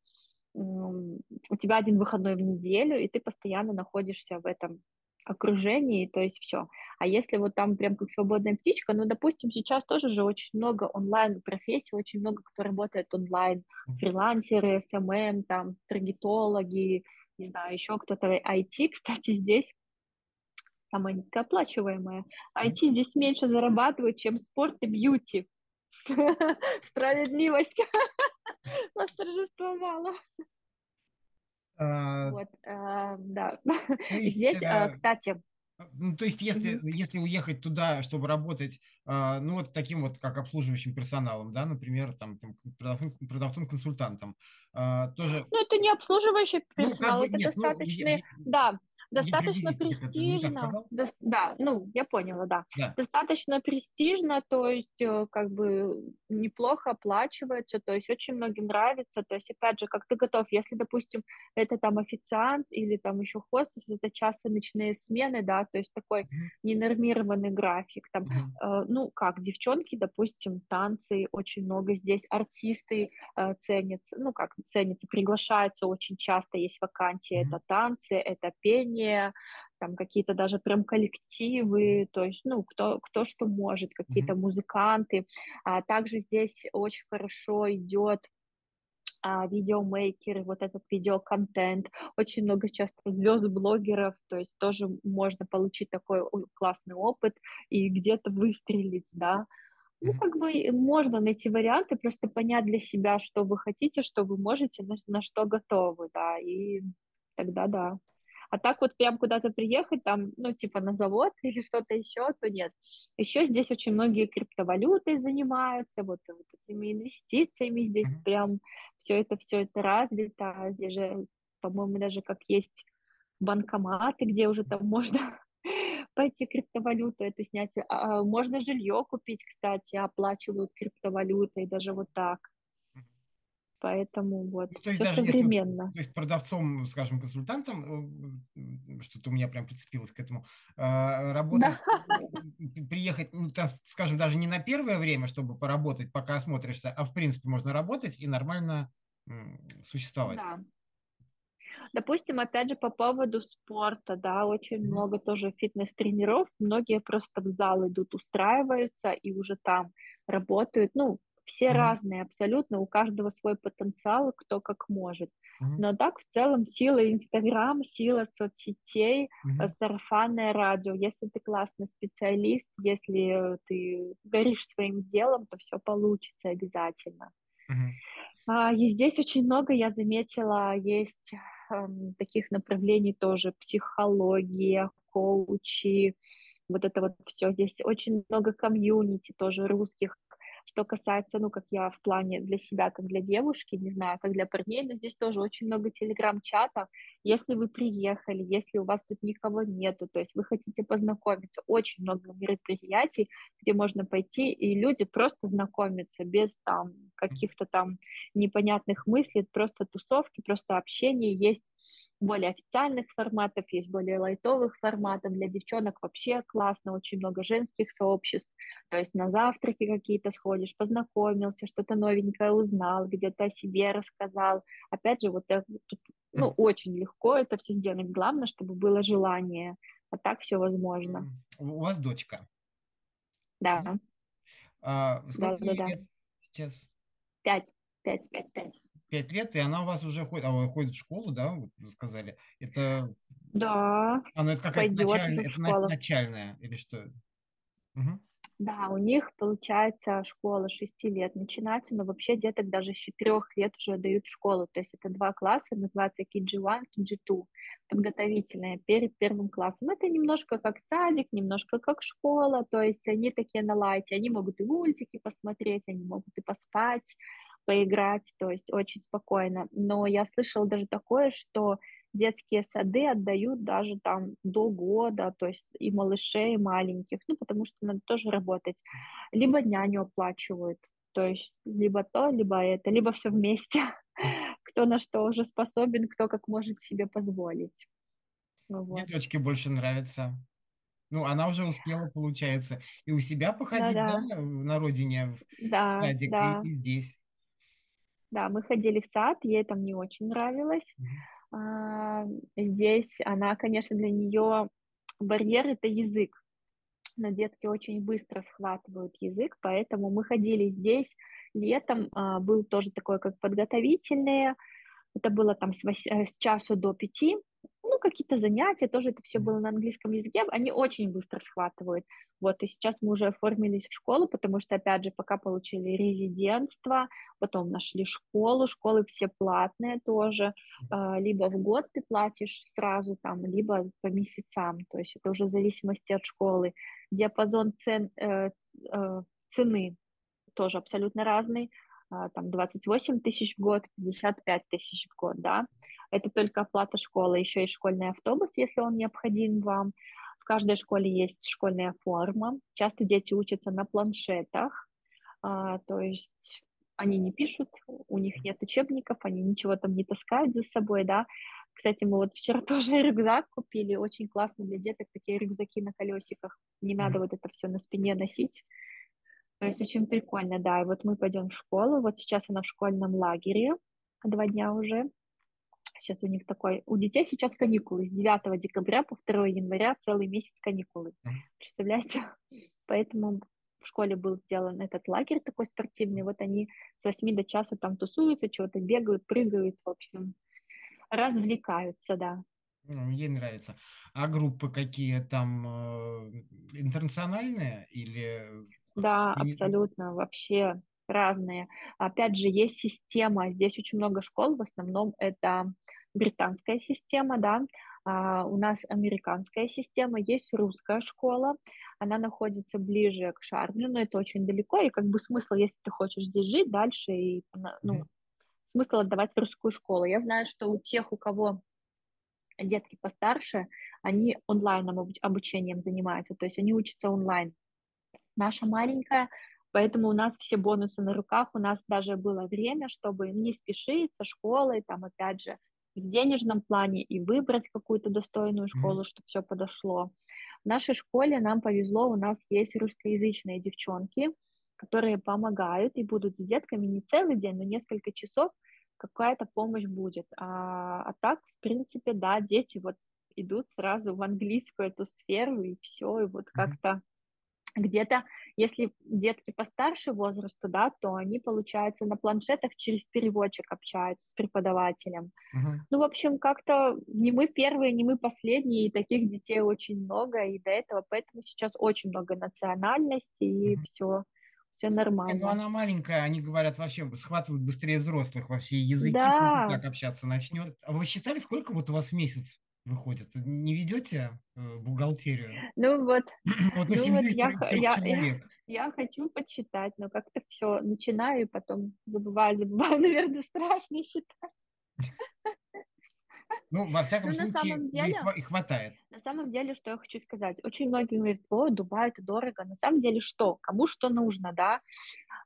у тебя один выходной в неделю, и ты постоянно находишься в этом окружении, то есть все. А если вот там прям как свободная птичка, ну, допустим, сейчас тоже же очень много онлайн-профессий, очень много кто работает онлайн, фрилансеры, SMM, эм эм, там, таргетологи, не знаю, еще кто-то, IT, кстати, здесь самое низкооплачиваемое. IT здесь меньше зарабатывают, чем спорт и бьюти. <laughs> Справедливость <laughs> восторжествовала. А, вот, а, да. Есть, <laughs> Здесь, а, кстати, ну, то есть, если, mm-hmm. если уехать туда, чтобы работать, э, ну, вот таким вот, как обслуживающим персоналом, да, например, там, там продавцом-консультантом, э, тоже... Ну, это не обслуживающий персонал, ну, как бы, это нет, ну, достаточно, ну, я, да, достаточно престижно. До, да, ну, я поняла, да. да. Достаточно престижно, то есть э, как бы неплохо оплачивается, то есть очень многим нравится. То есть, опять же, как ты готов, если, допустим, это там официант или там еще хостес, это часто ночные смены, да, то есть такой mm-hmm. ненормированный график. Там, mm-hmm. э, ну, как, девчонки, допустим, танцы очень много здесь, артисты э, ценятся, ну, как ценятся, приглашаются очень часто, есть вакансии, mm-hmm. это танцы, это пение, движения, там какие-то даже прям коллективы, то есть, ну, кто, кто что может, какие-то музыканты. А также здесь очень хорошо идет а, видеомейкеры, вот этот видеоконтент, очень много часто звезд блогеров, то есть тоже можно получить такой классный опыт и где-то выстрелить, да. Ну, как бы можно найти варианты, просто понять для себя, что вы хотите, что вы можете, на, на что готовы, да, и тогда да. А так вот прям куда-то приехать, там, ну, типа на завод <laughs> или что-то еще, то нет. Еще здесь очень многие криптовалюты занимаются, вот, вот этими инвестициями здесь mm-hmm. прям все это, все это развито. Здесь же, по-моему, даже как есть банкоматы, где уже там <laughs> можно пойти криптовалюту это снять. А, а можно жилье купить, кстати, оплачивают криптовалютой, даже вот так. Поэтому вот, ну, все современно. Если, то есть продавцом, скажем, консультантом, э, что-то у меня прям прицепилось к этому, а, работать, да. приехать, ну, скажем, даже не на первое время, чтобы поработать, пока осмотришься, а в принципе можно работать и нормально существовать. Да. Допустим, опять же, по поводу спорта, да, очень mm-hmm. много тоже фитнес-тренеров, многие просто в зал идут, устраиваются и уже там работают, ну, все mm-hmm. разные абсолютно, у каждого свой потенциал, кто как может. Mm-hmm. Но так в целом сила Инстаграм, сила соцсетей, mm-hmm. сарафанное радио. Если ты классный специалист, если ты горишь своим делом, то все получится обязательно. Mm-hmm. А, и здесь очень много, я заметила, есть э, таких направлений тоже, психология, коучи, вот это вот все. Здесь очень много комьюнити тоже русских Что касается, ну, как я в плане для себя, как для девушки, не знаю, как для парней, но здесь тоже очень много телеграм-чатов. Если вы приехали, если у вас тут никого нету, то есть вы хотите познакомиться, очень много мероприятий, где можно пойти, и люди просто знакомятся без там каких-то там непонятных мыслей, просто тусовки, просто общение. Есть более официальных форматов, есть более лайтовых форматов. Для девчонок вообще классно, очень много женских сообществ. То есть на завтраки какие-то сходишь, познакомился, что-то новенькое узнал, где-то о себе рассказал. Опять же, вот это, ну, очень легко это все сделать. Главное, чтобы было желание. А так все возможно. У вас дочка? Да. А, сколько да, да, лет да. сейчас? Пять. Пять, пять, пять. Пять лет, и она у вас уже ходит, а ходит в школу, да, вы сказали? Это... Да, она это какая-то начальная, это начальная или что? Угу. Да, у них, получается, школа 6 лет начинается, но вообще деток даже с 4 лет уже дают школу. То есть это два класса, называется KG1, KG2, подготовительные перед первым классом. Это немножко как садик, немножко как школа, то есть они такие на лайте, они могут и мультики посмотреть, они могут и поспать, поиграть, то есть очень спокойно. Но я слышала даже такое, что детские сады отдают даже там до года, то есть и малышей маленьких, ну, потому что надо тоже работать. Либо няню оплачивают, то есть либо то, либо это, либо все вместе. <laughs> Кто на что уже способен, кто как может себе позволить. Вот. Мне дочке больше нравится. Ну, она уже успела, получается, и у себя походить, да, да. да на родине, да, в садик, да. и, и здесь. Да, мы ходили в сад, ей там не очень нравилось. А, здесь она, конечно, для нее барьер это язык. Но детки очень быстро схватывают язык, поэтому мы ходили здесь летом, а, был тоже такое, как подготовительное, это было там с, 8, с часу до пяти, какие-то занятия, тоже это все было на английском языке, они очень быстро схватывают. Вот, и сейчас мы уже оформились в школу, потому что, опять же, пока получили резидентство, потом нашли школу, школы все платные тоже, а, либо в год ты платишь сразу там, либо по месяцам, то есть это уже в зависимости от школы. Диапазон цен, э, э, цены тоже абсолютно разный, там 28 тысяч в год, 55 тысяч в год, да, это только оплата школы, еще и школьный автобус, если он необходим вам. В каждой школе есть школьная форма. Часто дети учатся на планшетах, а, то есть они не пишут, у них нет учебников, они ничего там не таскают за собой, да. Кстати, мы вот вчера <laughs> тоже рюкзак купили, очень классно для деток, такие рюкзаки на колесиках, не надо вот это все на спине носить. То есть очень прикольно, да. И вот мы пойдем в школу, вот сейчас она в школьном лагере, два дня уже, Сейчас у них такой... У детей сейчас каникулы. С 9 декабря по 2 января целый месяц каникулы. Представляете? <laughs> Поэтому в школе был сделан этот лагерь такой спортивный. Вот они с 8 до часа там тусуются, чего-то бегают, прыгают, в общем, развлекаются, да. Ну, ей нравится. А группы какие там э, интернациональные или? Да, абсолютно, вообще разные. Опять же, есть система, здесь очень много школ, в основном это британская система, да, а, у нас американская система, есть русская школа, она находится ближе к Шарджу, но это очень далеко, и как бы смысл, если ты хочешь здесь жить дальше, и, ну, mm-hmm. смысл отдавать в русскую школу. Я знаю, что у тех, у кого детки постарше, они онлайном обучением занимаются, то есть они учатся онлайн. Наша маленькая, Поэтому у нас все бонусы на руках, у нас даже было время, чтобы не спешить со школой, там опять же в денежном плане и выбрать какую-то достойную школу, mm-hmm. чтобы все подошло. В нашей школе нам повезло, у нас есть русскоязычные девчонки, которые помогают и будут с детками не целый день, но несколько часов какая-то помощь будет. А, а так, в принципе, да, дети вот идут сразу в английскую эту сферу и все, и вот mm-hmm. как-то где-то, если детки постарше возраста, да, то они, получается, на планшетах через переводчик общаются с преподавателем. Uh-huh. Ну, в общем, как-то не мы первые, не мы последние, и таких детей очень много, и до этого, поэтому сейчас очень много национальностей, и uh-huh. все все нормально. Ну, она маленькая, они говорят, вообще схватывают быстрее взрослых во все языки, да. так общаться начнет. А вы считали, сколько вот у вас в месяц выходит? Не ведете э, бухгалтерию? Ну вот, <clears throat> вот на ну, вот я, я, я, Я хочу почитать, но как-то все начинаю и потом забываю, забываю, <laughs> наверное, страшно считать. Ну, во всяком ну, случае, самом деле, и хватает. На самом деле, что я хочу сказать. Очень многие говорят, о, Дубай, это дорого. На самом деле, что? Кому что нужно, да?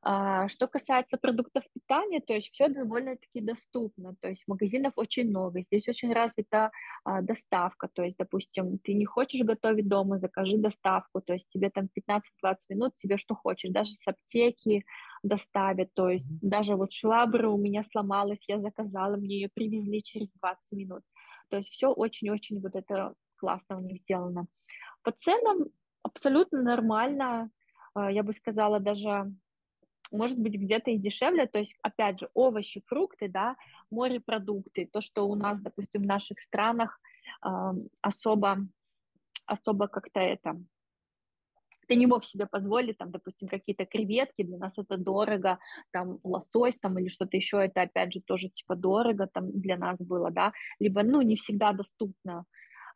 А, что касается продуктов питания, то есть все довольно-таки доступно. То есть магазинов очень много. Здесь очень развита а, доставка. То есть, допустим, ты не хочешь готовить дома, закажи доставку. То есть тебе там 15-20 минут, тебе что хочешь. Даже с аптеки доставят. То есть mm-hmm. даже вот швабра у меня сломалась, я заказала, мне ее привезли через 20 минут. То есть все очень-очень вот это классно у них сделано. По ценам абсолютно нормально, а, я бы сказала, даже может быть где-то и дешевле, то есть, опять же, овощи, фрукты, да, морепродукты, то, что у нас, допустим, в наших странах э, особо, особо как-то это, ты не мог себе позволить, там, допустим, какие-то креветки, для нас это дорого, там, лосось, там, или что-то еще, это, опять же, тоже, типа, дорого, там, для нас было, да, либо, ну, не всегда доступно,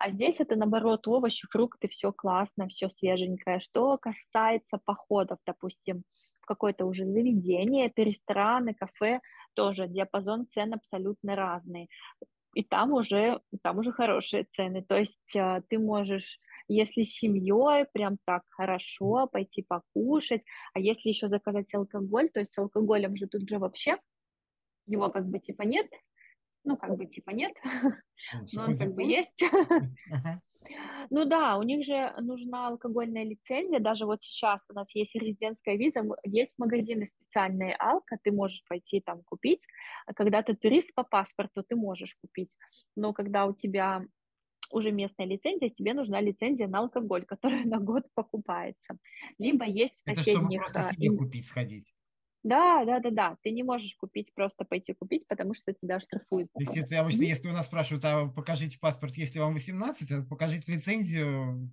а здесь это, наоборот, овощи, фрукты, все классно, все свеженькое. Что касается походов, допустим, какое-то уже заведение, это рестораны, кафе, тоже диапазон цен абсолютно разный. И там уже, там уже хорошие цены. То есть э, ты можешь, если с семьей, прям так хорошо пойти покушать, а если еще заказать алкоголь, то есть с алкоголем же тут же вообще его как бы типа нет, ну, как бы типа нет, <laughs> но он как бы есть. <laughs> Ну да, у них же нужна алкогольная лицензия, даже вот сейчас у нас есть резидентская виза, есть магазины специальные алка, ты можешь пойти там купить, а когда ты турист по паспорту, ты можешь купить, но когда у тебя уже местная лицензия, тебе нужна лицензия на алкоголь, которая <laughs> на год покупается. Либо есть в соседних... Это чтобы просто себе купить, сходить. Да, да, да, да. Ты не можешь купить, просто пойти купить, потому что тебя штрафуют. То есть это обычно, если у нас спрашивают, а покажите паспорт, если вам 18, а покажите лицензию.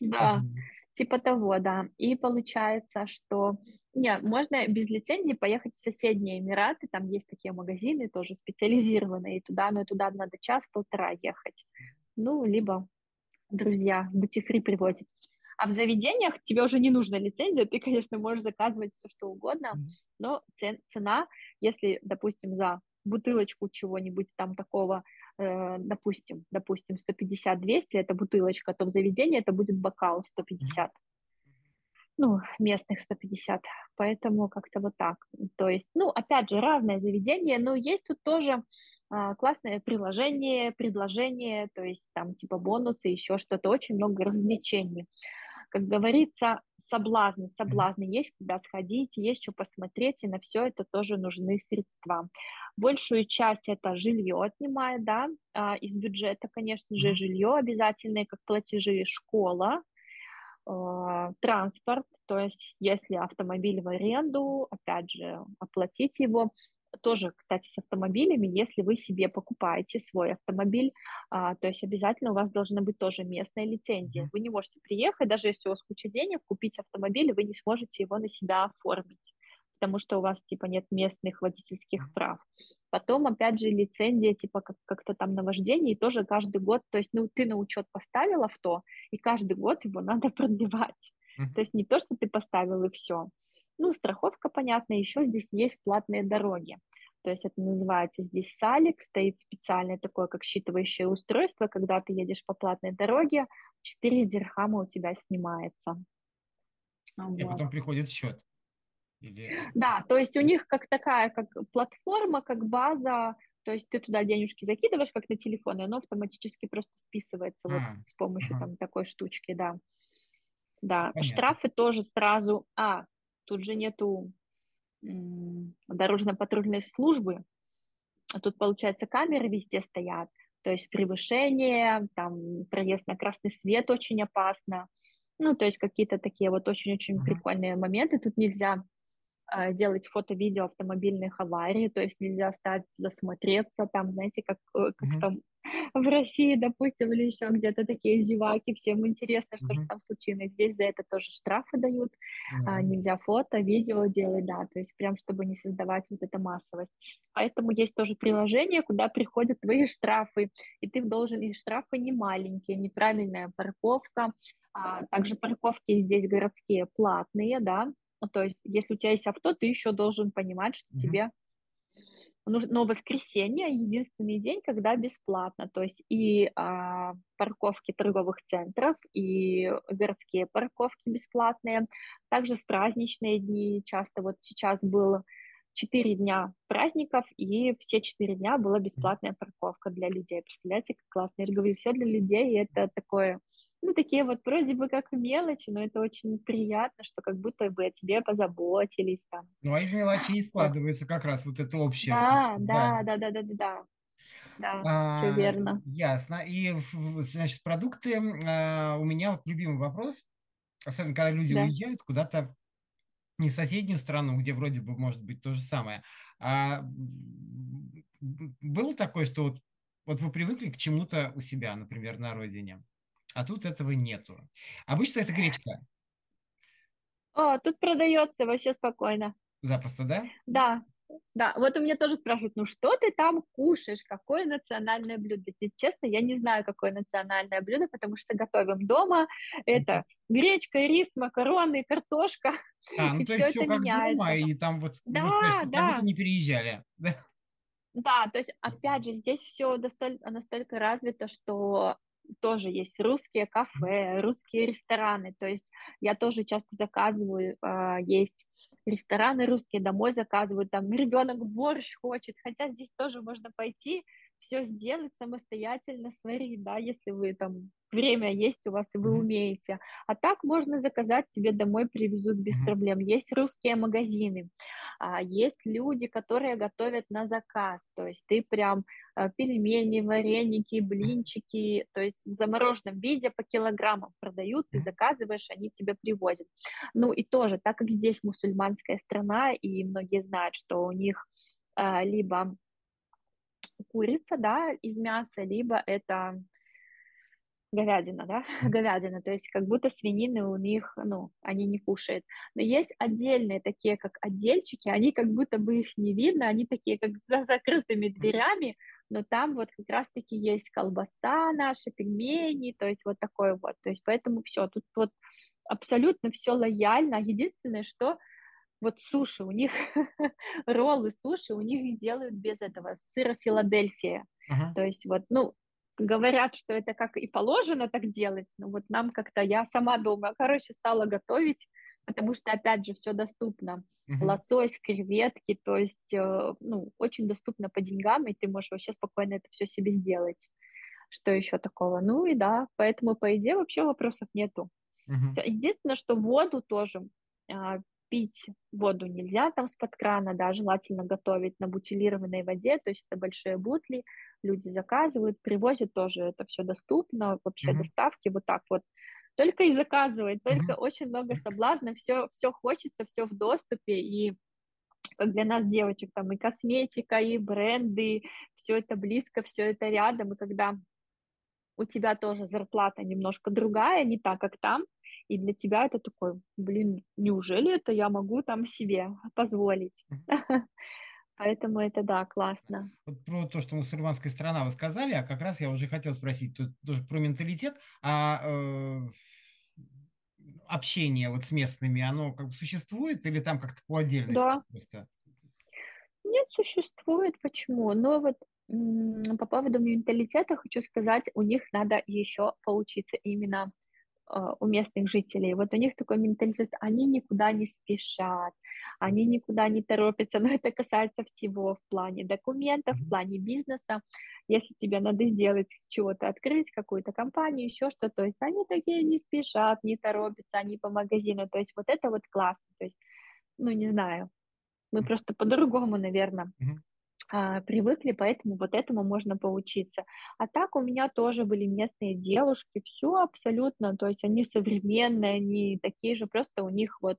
Да, типа того, да. И получается, что не, можно без лицензии поехать в соседние Эмираты, там есть такие магазины тоже специализированные, и туда, но и туда надо час-полтора ехать. Ну, либо друзья с Duty приводят. А в заведениях тебе уже не нужна лицензия, ты, конечно, можешь заказывать все, что угодно, но цена, если, допустим, за бутылочку чего-нибудь там такого, э, допустим, допустим, 150-200, это бутылочка, то в заведении это будет бокал 150. Ну, местных 150. Поэтому как-то вот так. То есть, ну, опять же, разное заведение, но есть тут тоже а, классное приложение, предложение, то есть там типа бонусы, еще что-то, очень много развлечений как говорится, соблазны, соблазны. Есть, куда сходить, есть что посмотреть, и на все это тоже нужны средства. Большую часть это жилье отнимает, да, а, из бюджета, конечно же, жилье обязательное, как платежи, школа, а, транспорт, то есть если автомобиль в аренду, опять же, оплатить его, тоже, кстати, с автомобилями, если вы себе покупаете свой автомобиль, а, то есть обязательно у вас должна быть тоже местная лицензия. Вы не можете приехать, даже если у вас куча денег, купить автомобиль, и вы не сможете его на себя оформить, потому что у вас, типа, нет местных водительских прав. Потом, опять же, лицензия, типа, как- как-то там на вождение, и тоже каждый год, то есть, ну, ты на учет поставил авто, и каждый год его надо <laughs> продлевать. Mm-hmm. То есть не то, что ты поставил и все. Ну, страховка, понятно, еще здесь есть платные дороги. То есть это называется здесь салик, стоит специальное такое, как считывающее устройство, когда ты едешь по платной дороге, 4 дирхама у тебя снимается. И вот. потом приходит счет. Или... Да, то есть у них как такая, как платформа, как база, то есть ты туда денежки закидываешь, как на телефон, и оно автоматически просто списывается а, вот с помощью ага. там такой штучки, да. Да, Понятно. штрафы тоже сразу, а, тут же нету дорожно-патрульной службы, тут, получается, камеры везде стоят, то есть превышение, там проезд на красный свет очень опасно, ну, то есть какие-то такие вот очень-очень uh-huh. прикольные моменты. Тут нельзя э, делать фото-видео автомобильных аварий, то есть нельзя стать, засмотреться там, знаете, как, э, как uh-huh. там <laughs> в России, допустим, или еще где-то такие зеваки, всем интересно, что же там случилось. Здесь за это тоже штрафы дают, а, нельзя фото, видео делать, да, то есть прям чтобы не создавать вот эту массовость. Поэтому есть тоже приложение, куда приходят твои штрафы, и ты должен, и штрафы не маленькие, неправильная парковка, а также парковки здесь городские платные, да, то есть если у тебя есть авто, ты еще должен понимать, что mm-hmm. тебе но воскресенье единственный день, когда бесплатно, то есть и а, парковки торговых центров, и городские парковки бесплатные. Также в праздничные дни часто вот сейчас было четыре дня праздников, и все четыре дня была бесплатная парковка для людей. Представляете, как классно. Я же говорю, все для людей, и это такое ну, такие вот вроде бы как мелочи, но это очень приятно, что как будто бы о тебе позаботились там. Ну, а из мелочей <laughs> складывается как раз вот это общее. Да, да, да, да, да, да, да. Да, а, все верно. Ясно. И, значит, продукты, а, у меня вот любимый вопрос, особенно когда люди да. уезжают куда-то не в соседнюю страну, где вроде бы может быть то же самое. А было такое, что вот, вот вы привыкли к чему-то у себя, например, на родине, а тут этого нету. Обычно это гречка. О, тут продается вообще спокойно. Запросто, да? Да, да. Вот у меня тоже спрашивают, ну что ты там кушаешь, какое национальное блюдо? Честно, я не знаю, какое национальное блюдо, потому что готовим дома. Это гречка, рис, макароны, картошка. А, ну и то есть все как меняется. дома, и там вот, да, ну, сказать, да. как не переезжали. <laughs> Да, то есть, опять же, здесь все настолько, настолько развито, что тоже есть русские кафе, русские рестораны. То есть я тоже часто заказываю, э, есть рестораны русские, домой заказывают, там ребенок борщ хочет, хотя здесь тоже можно пойти все сделать самостоятельно, сварить, да, если вы там время есть у вас и вы умеете. А так можно заказать, тебе домой привезут без проблем. Есть русские магазины, а, есть люди, которые готовят на заказ, то есть ты прям а, пельмени, вареники, блинчики, то есть в замороженном виде по килограммам продают, ты заказываешь, они тебе привозят. Ну и тоже, так как здесь мусульманская страна, и многие знают, что у них а, либо курица, да, из мяса, либо это говядина, да, <laughs> говядина, то есть как будто свинины у них, ну, они не кушают. Но есть отдельные такие, как отдельчики, они как будто бы их не видно, они такие, как <laughs> за закрытыми дверями, но там вот как раз-таки есть колбаса наши, пельмени, то есть вот такое вот, то есть поэтому все, тут вот абсолютно все лояльно, единственное, что вот суши, у них <laughs> роллы суши, у них делают без этого. Сыра Филадельфия. Uh-huh. То есть вот, ну, говорят, что это как и положено так делать, но вот нам как-то, я сама дома, короче, стала готовить, потому что, опять же, все доступно. Uh-huh. Лосось, креветки, то есть, э, ну, очень доступно по деньгам, и ты можешь вообще спокойно это все себе сделать. Что еще такого? Ну и да, поэтому, по идее, вообще вопросов нету. Uh-huh. Единственное, что воду тоже а, пить воду нельзя там с-под крана, да, желательно готовить на бутилированной воде, то есть это большие бутли, люди заказывают, привозят тоже, это все доступно, вообще mm-hmm. доставки вот так вот. Только и заказывать, только mm-hmm. очень много соблазна, все, все хочется, все в доступе, и как для нас, девочек, там и косметика, и бренды, все это близко, все это рядом, и когда у тебя тоже зарплата немножко другая, не так, как там, и для тебя это такой, блин, неужели это я могу там себе позволить? <laughs> Поэтому это, да, классно. Вот про то, что мусульманская страна вы сказали, а как раз я уже хотел спросить тут тоже про менталитет, а э, общение вот с местными, оно как бы существует или там как-то по отдельности да. просто? Нет, существует. Почему? Но вот по поводу менталитета хочу сказать, у них надо еще поучиться именно у местных жителей. Вот у них такой менталитет, они никуда не спешат, они никуда не торопятся, но это касается всего в плане документов, в плане бизнеса. Если тебе надо сделать чего-то, открыть какую-то компанию, еще что-то, то есть они такие не спешат, не торопятся, они по магазину, то есть вот это вот классно, то есть, ну, не знаю, мы просто по-другому, наверное, а, привыкли, поэтому вот этому можно поучиться. А так у меня тоже были местные девушки, все абсолютно, то есть они современные, они такие же, просто у них вот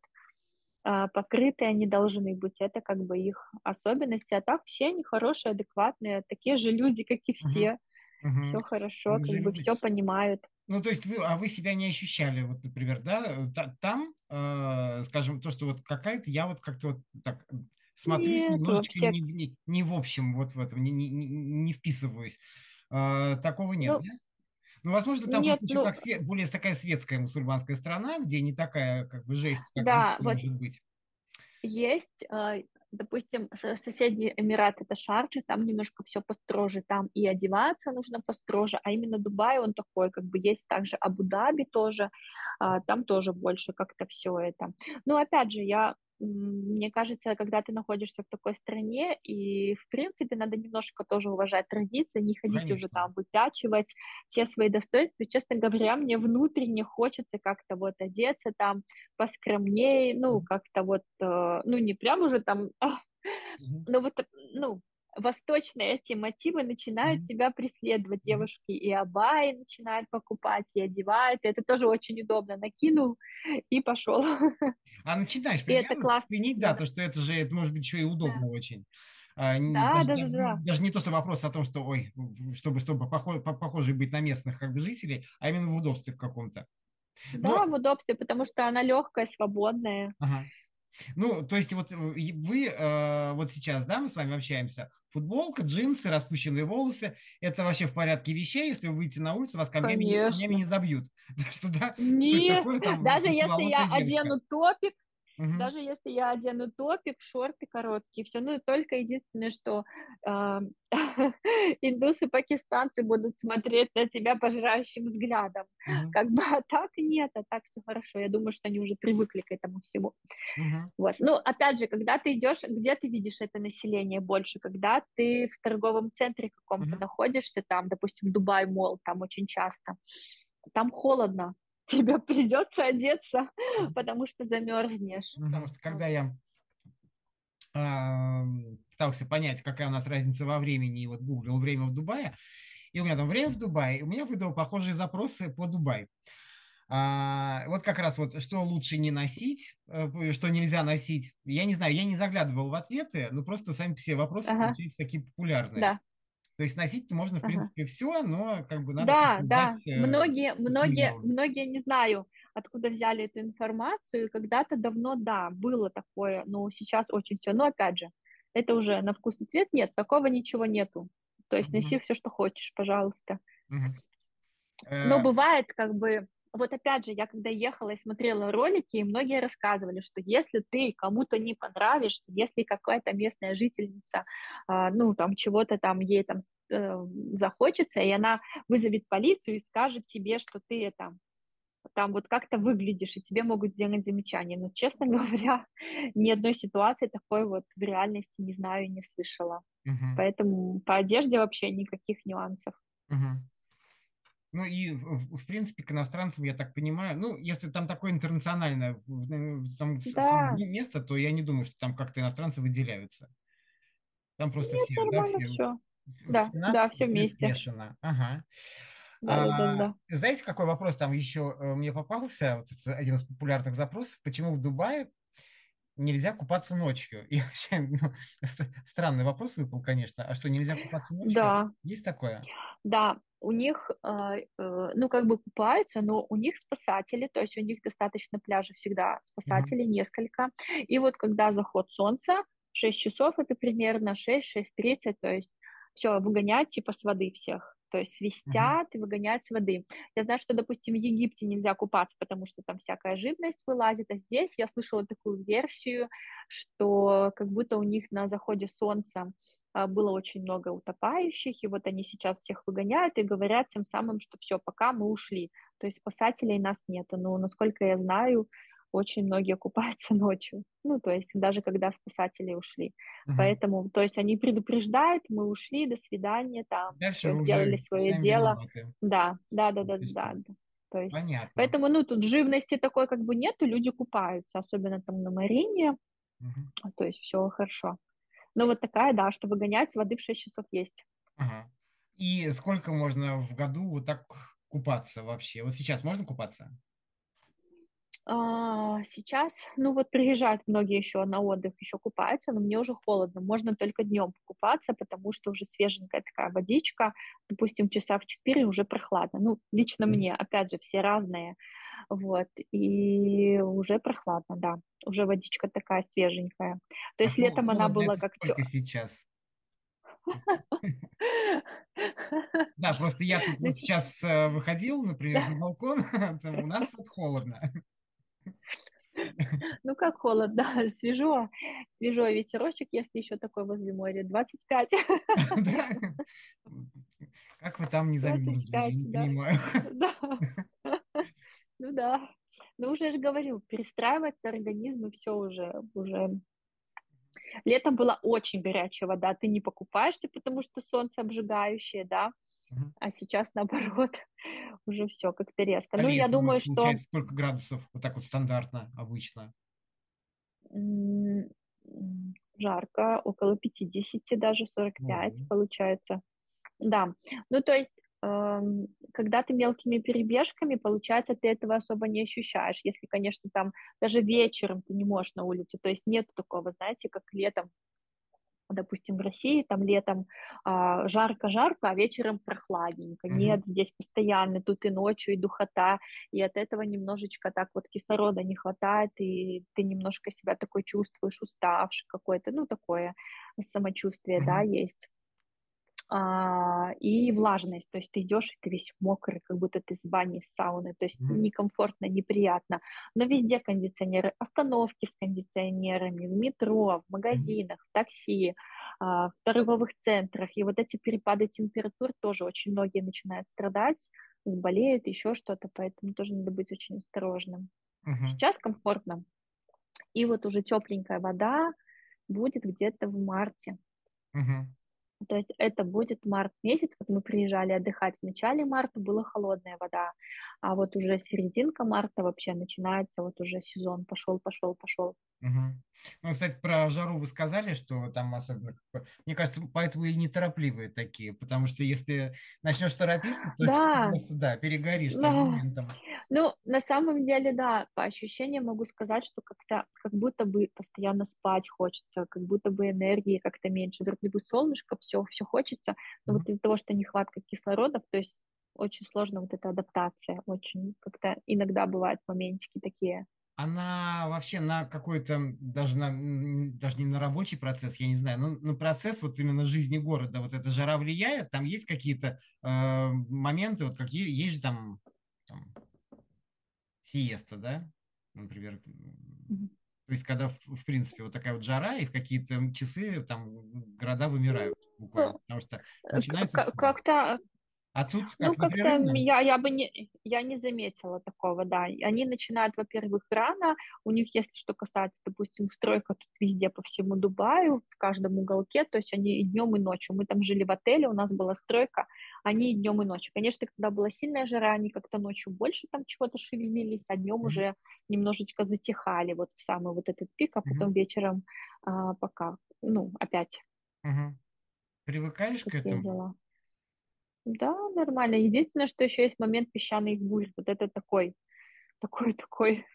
а, покрытые они должны быть, это как бы их особенности, а так все они хорошие, адекватные, такие же люди, как и все. Мгм. все хорошо, как бы все понимают. Ну, то есть вы, а вы себя не ощущали, вот, например, да, та- там, э, скажем, то, что вот какая-то, я вот как-то вот так смотрюсь Нет, немножечко вообще, не, не, не в общем, вот в этом, не, не, не вписываюсь. Э, такого нет, ну, да? Ну, возможно, там нет, ну, как све- более такая светская мусульманская страна, где не такая, как бы, жесть, как да, вот может быть. Есть, а, допустим, со- соседний Эмират это Шарджа, там немножко все построже, там и одеваться нужно построже, а именно Дубай он такой, как бы есть также Абу-Даби тоже, а, там тоже больше как-то все это. Но опять же, я мне кажется, когда ты находишься в такой стране, и, в принципе, надо немножко тоже уважать традиции, не ходить уже Конечно. там выпячивать все свои достоинства. Честно говоря, мне внутренне хочется как-то вот одеться там поскромнее, ну, как-то вот, э, ну, не прям уже там, <laughs> но вот, ну, восточные эти мотивы начинают тебя преследовать. Девушки и абайи начинают покупать, и одевают. Это тоже очень удобно. Накинул и пошел. <laughs> А начинаешь И это классно. ценить, да, Да, то, что это же, это может быть еще и да, удобно очень. А, да, даже, да, да- да, да. даже не то, что вопрос о том, что, ой, чтобы, чтобы похо- по- похоже быть на местных как бы жителей, а именно в удобстве в каком-то. Но, Да, в удобстве, потому что она легкая, свободная. ага. Ну, то есть вот э, вы э, вот сейчас, да, мы с вами общаемся, футболка, джинсы, распущенные волосы, это вообще в порядке вещей, если вы выйдете на улицу, вас камнями, не- камнями Конечно. не забьют. <laughs> Что, да, что Нет, такое, там, даже если я девочка. одену топик, Мгм. даже если я одену топик, шорты короткие, все, ну только единственное, что а, <laughs> индусы, пакистанцы будут смотреть на тебя пожирающим взглядом. Мгм. Как бы, а так нет, а так все хорошо. Я думаю, что они уже привыкли к этому всему. Мгм. Вот. Ну, опять же, когда ты идешь, где ты видишь это население больше? Когда ты в торговом центре каком-то Мгм. находишься, там, допустим, Дубай Мол, там очень часто, там холодно, тебе придется одеться, потому что замерзнешь. Потому что когда я а, пытался понять, какая у нас разница во времени, и вот гуглил время в Дубае, и у меня там время в Дубае, и у меня выдал похожие запросы по Дубай. А, вот как раз вот, что лучше не носить, э, что нельзя носить. Я не знаю, я не заглядывал в ответы, но просто сами все вопросы Ага, получаются такие популярные. да, То есть носить можно, в ага. принципе, все, но как бы надо Да, да, э, многие, многие, многие не знаю, откуда взяли эту информацию. Когда-то давно, да, было такое, но сейчас очень все. Но опять же, это уже на вкус и цвет нет, такого ничего нету. То есть носи Мгм, все, что хочешь, пожалуйста. мгм. Но Э, бывает, как бы, вот опять же, я когда ехала и смотрела ролики, и многие рассказывали, что если ты кому-то не понравишься, если какая-то местная жительница, а, ну, там, чего-то там ей там э, захочется, и она вызовет полицию и скажет тебе, что ты там, там вот как-то выглядишь, и тебе могут сделать замечание. Но, честно <laughs> говоря, ни одной ситуации такой вот в реальности не знаю и не слышала. мгм, Поэтому по одежде вообще никаких нюансов. мгм. Ну и, в, принципе, к иностранцам, я так понимаю, ну, если там такое интернациональное э, там, Да, место, то я не думаю, что там как-то иностранцы выделяются. Там просто нет, все, да, все, все. Да, да, все вместе. смешано. Ага. Да, да, да, А, да. знаете, какой вопрос там еще э, мне попался? Вот один из популярных запросов. Почему в Дубае нельзя купаться ночью? И <laughs> вообще, ну, ст- странный вопрос выпал, конечно. А что, нельзя купаться ночью? Да, Есть такое? да, у них, э, э, ну, как бы купаются, но у них спасатели, то есть у них достаточно пляжей всегда, спасателей несколько. И вот когда заход солнца, 6 часов это примерно 6-6.30, то есть все, выгонять типа с воды всех. То есть свистят и выгоняют с воды. Я знаю, что, допустим, в Египте нельзя купаться, потому что там всякая живность вылазит, а здесь я слышала такую версию, что как будто у них на заходе солнца а, было очень много утопающих, и вот они сейчас всех выгоняют и говорят тем самым, что все, пока мы ушли. То есть спасателей нас нету. Но, насколько я знаю, очень многие купаются <laughs> ночью. Ну, то есть даже когда спасатели ушли. мгм. Поэтому, то есть они предупреждают, мы ушли, до свидания, там, Дальше все, вы сделали свое дело. Да, да, да, Ну, да, есть, да. да. То есть, Понятно. поэтому, ну, тут живности такой как бы нету, люди купаются, особенно там на Марине, Мгм. то есть все хорошо. Но вот такая, да, что выгонять с воды в 6 часов есть. Ага. И сколько можно в году вот так купаться вообще? Вот сейчас можно купаться? А, сейчас, ну вот приезжают многие еще на отдых, еще купаются, но мне уже холодно. Можно только днем покупаться, потому что уже свеженькая такая водичка, допустим, часа в 4 уже прохладно. Ну, лично мне, опять же, все разные. Вот, и уже прохладно, да. Уже водичка такая свеженькая. То А есть хол- летом она была как сколько сейчас? <laughs> Да, просто я тут вот сейчас, э, выходил, например, на балкон, <laughs> у нас вот холодно. <laughs> Ну как холодно, <laughs> свежо, свежо, ветерочек, если еще такой возле моря, 25, <laughs> Да? Как вы там не замерзли, я 25, не да, понимаю. ну да. Ну уже же говорю, перестраивается организм, и все уже, уже. Летом была очень горячая вода, ты не покупаешься, потому что солнце обжигающее, да, А сейчас <laughs> наоборот, уже все как-то резко. А Ну, я думаю, что сколько градусов? Вот так вот стандартно, обычно. жарко, около 50, даже 45 Ого. получается. Да, ну то есть, эм, когда ты мелкими перебежками, получается, ты этого особо не ощущаешь. Если, конечно, там даже вечером ты не можешь на улице, то есть нет такого, знаете, как летом, допустим, в России, там летом а, жарко-жарко, а вечером прохладненько. Мгм. Нет, здесь постоянно, тут и ночью, и духота, и от этого немножечко так вот кислорода не хватает, и ты немножко себя такой чувствуешь уставший какой-то, ну, такое самочувствие, да, Мгм. есть а, и влажность, то есть ты идешь, и ты весь мокрый, как будто ты с бани, с сауны, то есть Мгм. некомфортно, неприятно. Но везде кондиционеры, остановки с кондиционерами, в метро, в магазинах, в такси, а, в торговых центрах. И вот эти перепады температур тоже очень многие начинают страдать, болеют, еще что-то, поэтому тоже надо быть очень осторожным. Мгм. Сейчас комфортно. И вот уже тепленькая вода будет где-то в марте. Мгм. То есть это будет март месяц, вот мы приезжали отдыхать в начале марта, была холодная вода, а вот уже серединка марта вообще начинается, вот уже сезон пошел, пошел, пошел. Мгм. Ну, кстати, про жару вы сказали, что там особенно, мне кажется, поэтому и неторопливые такие, потому что если начнешь торопиться, то Да, просто, да, перегоришь да. моментом. Ну, на самом деле, да, по ощущениям могу сказать, что как-то, как будто бы постоянно спать хочется, как будто бы энергии как-то меньше. Вроде бы солнышко, все, все хочется, но Мгм. вот из-за того, что нехватка кислорода, то есть очень сложно вот эта адаптация, очень как-то иногда бывают моментики такие. Она вообще на какой-то, даже, на, даже не на рабочий процесс, я не знаю, но на процесс вот именно жизни города, вот эта жара влияет, там есть какие-то э, моменты, вот какие, есть же там, там сиеста, да, например, то есть когда, в, принципе, вот такая вот жара, и в какие-то часы там города вымирают буквально, Ну, потому что э, начинается как-то А тут Ну, как как-то я, я бы не, я не заметила такого, да. Они начинают, во-первых, рано. У них, если что касается, допустим, стройка тут везде по всему Дубаю, в каждом уголке, то есть они и днем, и ночью. Мы там жили в отеле, у нас была стройка, они и днем, и ночью. Конечно, когда была сильная жара, они как-то ночью больше там чего-то шевелились, а днем уже немножечко затихали вот в самый вот этот пик, а потом вечером а, пока, ну, опять Мгм. Привыкаешь к такие этому? дела. Да, нормально. Единственное, что еще есть момент песчаных бурь. Вот это такой, такой, такой.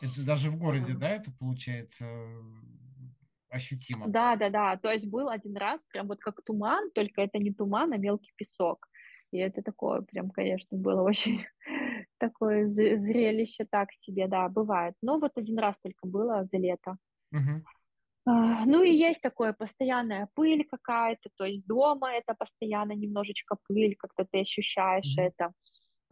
Это даже в городе, да, это получается э, ощутимо? Да, да, да. То есть был один раз прям вот как туман, только это не туман, а мелкий песок. И это такое прям, конечно, было <laughs> очень такое зре- зрелище так себе, да, бывает. Но вот один раз только было за лето. Мгм. А, Ну и есть такое постоянная пыль какая-то, то есть дома это постоянно немножечко пыль, как-то ты ощущаешь Мгм. это.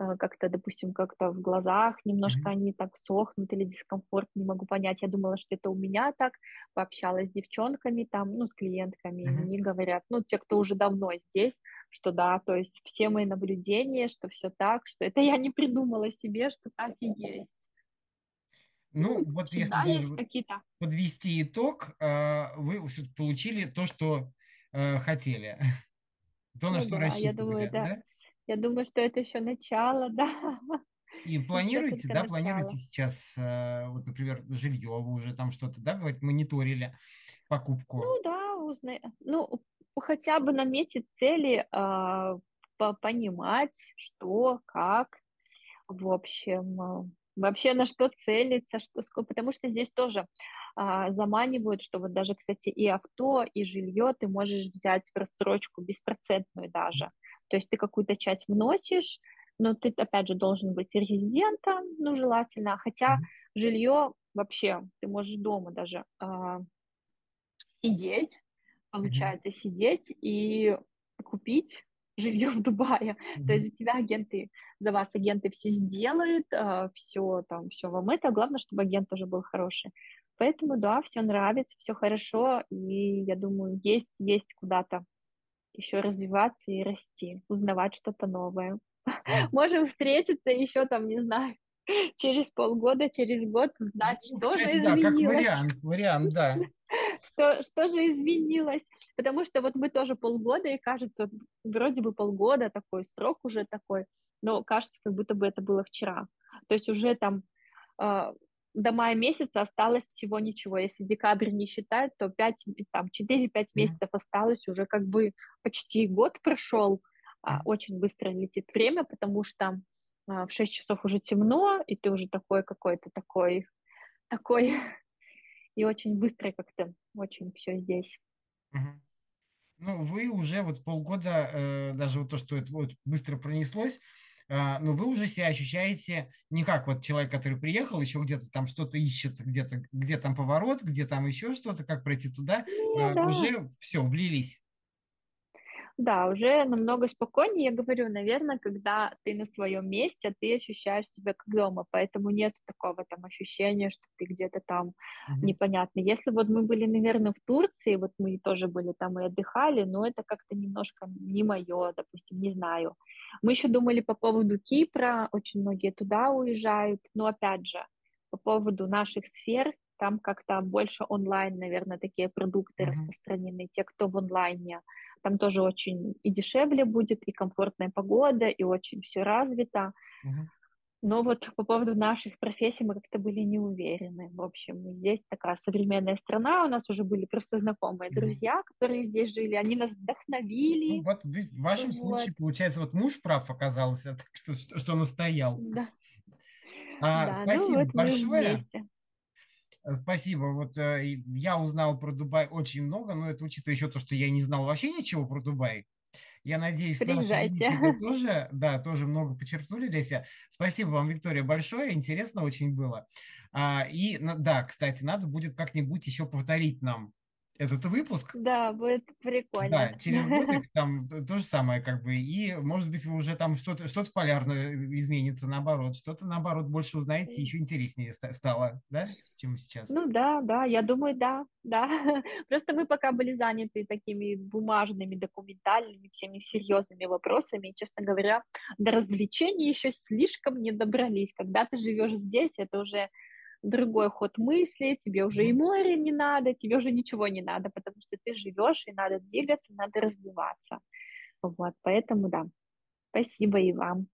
э, как-то, допустим, как-то в глазах немножко Мгм. они так сохнут или дискомфорт, не могу понять. Я думала, что это у меня так, пообщалась с девчонками там, ну, с клиентками, и Мгм. мне говорят, ну, те, кто уже давно здесь, что да, то есть все мои наблюдения, что все так, что это я не придумала себе, что так и есть. Ну, вот если даже есть какие-то, подвести итог, э, вы получили то, что э, хотели, <laughs> то, на ну что да, я думаю, рассчитывали, да, да? я думаю, что это еще начало, <laughs> да, И планируете, да, планируете сейчас, э, вот, например, жилье, вы уже там что-то, да, говорить, мониторили покупку? Ну да, узна... ну хотя бы наметить цели, а, по- понимать, что, как, в общем. Вообще на что целиться, что сколько, потому что здесь тоже а, заманивают, что вот даже, кстати, и авто, и жилье ты можешь взять в рассрочку беспроцентную даже. То есть ты какую-то часть вносишь, но ты, опять же, должен быть резидентом, ну, желательно, хотя жилье вообще, ты можешь дома даже а, сидеть, получается, mm-hmm. сидеть и купить <laughs> жилье в Дубае. Mm-hmm. То есть за тебя агенты, за вас агенты все сделают, а, все там, все вам это. Главное, чтобы агент тоже был хороший. Поэтому, да, все нравится, все хорошо, и я думаю, есть, есть куда-то еще развиваться и расти, узнавать что-то новое. Mm-hmm. <laughs> Можем встретиться еще там, не знаю, <laughs> через полгода, через год узнать, ну, что кстати, же изменилось. Да, как вариант, вариант, да. Что, что же изменилось? Потому что вот мы тоже полгода, и кажется, вроде бы полгода такой срок уже такой, но кажется, как будто бы это было вчера. То есть уже там э, до мая месяца осталось всего ничего. Если декабрь не считать, то 5, там, 4-5 месяцев осталось, уже как бы почти год прошел. А, очень быстро летит время, потому что а, в 6 часов уже темно, и ты уже такой какой-то такой, такой, и очень быстро как-то, очень все здесь. Ну, вы уже вот полгода, э, даже вот то, что это вот быстро пронеслось, э, но вы уже себя ощущаете не как вот человек, который приехал, еще где-то там что-то ищет, где-то, где там поворот, где там еще что-то, как пройти туда, ну, э, да. уже все, влились. Да, уже намного спокойнее, я говорю, наверное, когда ты на своем месте, ты ощущаешь себя как дома, поэтому нет такого там ощущения, что ты где-то там mm-hmm. непонятно. Если вот мы были, наверное, в Турции, вот мы тоже были там и отдыхали, но это как-то немножко не мое, допустим, не знаю. Мы еще думали по поводу Кипра, очень многие туда уезжают, но опять же, по поводу наших сфер, там как-то больше онлайн, наверное, такие продукты mm-hmm. распространены, те, кто в онлайне. Там тоже очень и дешевле будет, и комфортная погода, и очень все развито. Mm-hmm. Но вот по поводу наших профессий мы как-то были не уверены. В общем, здесь такая современная страна, у нас уже были просто знакомые друзья, которые здесь жили, они нас вдохновили. Ну, вот в вашем вот. случае, получается, вот муж прав оказался, <laughs> что, что, что настоял. Да. А, да, спасибо ну вот большое. Э, спасибо. Вот э, я узнал про Дубай очень много, но это учитывая еще то, что я не знал вообще ничего про Дубай. Я надеюсь, Приезжайте. наши <laughs> тоже, да, тоже много почерпнули для себя. Спасибо вам, Виктория, большое. Интересно очень было. А, и, да, кстати, надо будет как-нибудь еще повторить нам этот выпуск. Да, будет прикольно. Да, через годик <laughs> там то же самое как бы. И, может быть, вы уже там что-то что полярное изменится наоборот, что-то наоборот больше узнаете, еще интереснее стало, да, чем сейчас. Ну да, да, я думаю, да, да. <laughs> Просто мы пока были заняты такими бумажными, документальными, всеми серьезными вопросами, и, честно говоря, до развлечений еще слишком не добрались. Когда ты живешь здесь, это уже другой ход мысли, тебе уже и море не надо, тебе уже ничего не надо, потому что ты живешь, и надо двигаться, надо развиваться. Вот, поэтому да, спасибо и вам.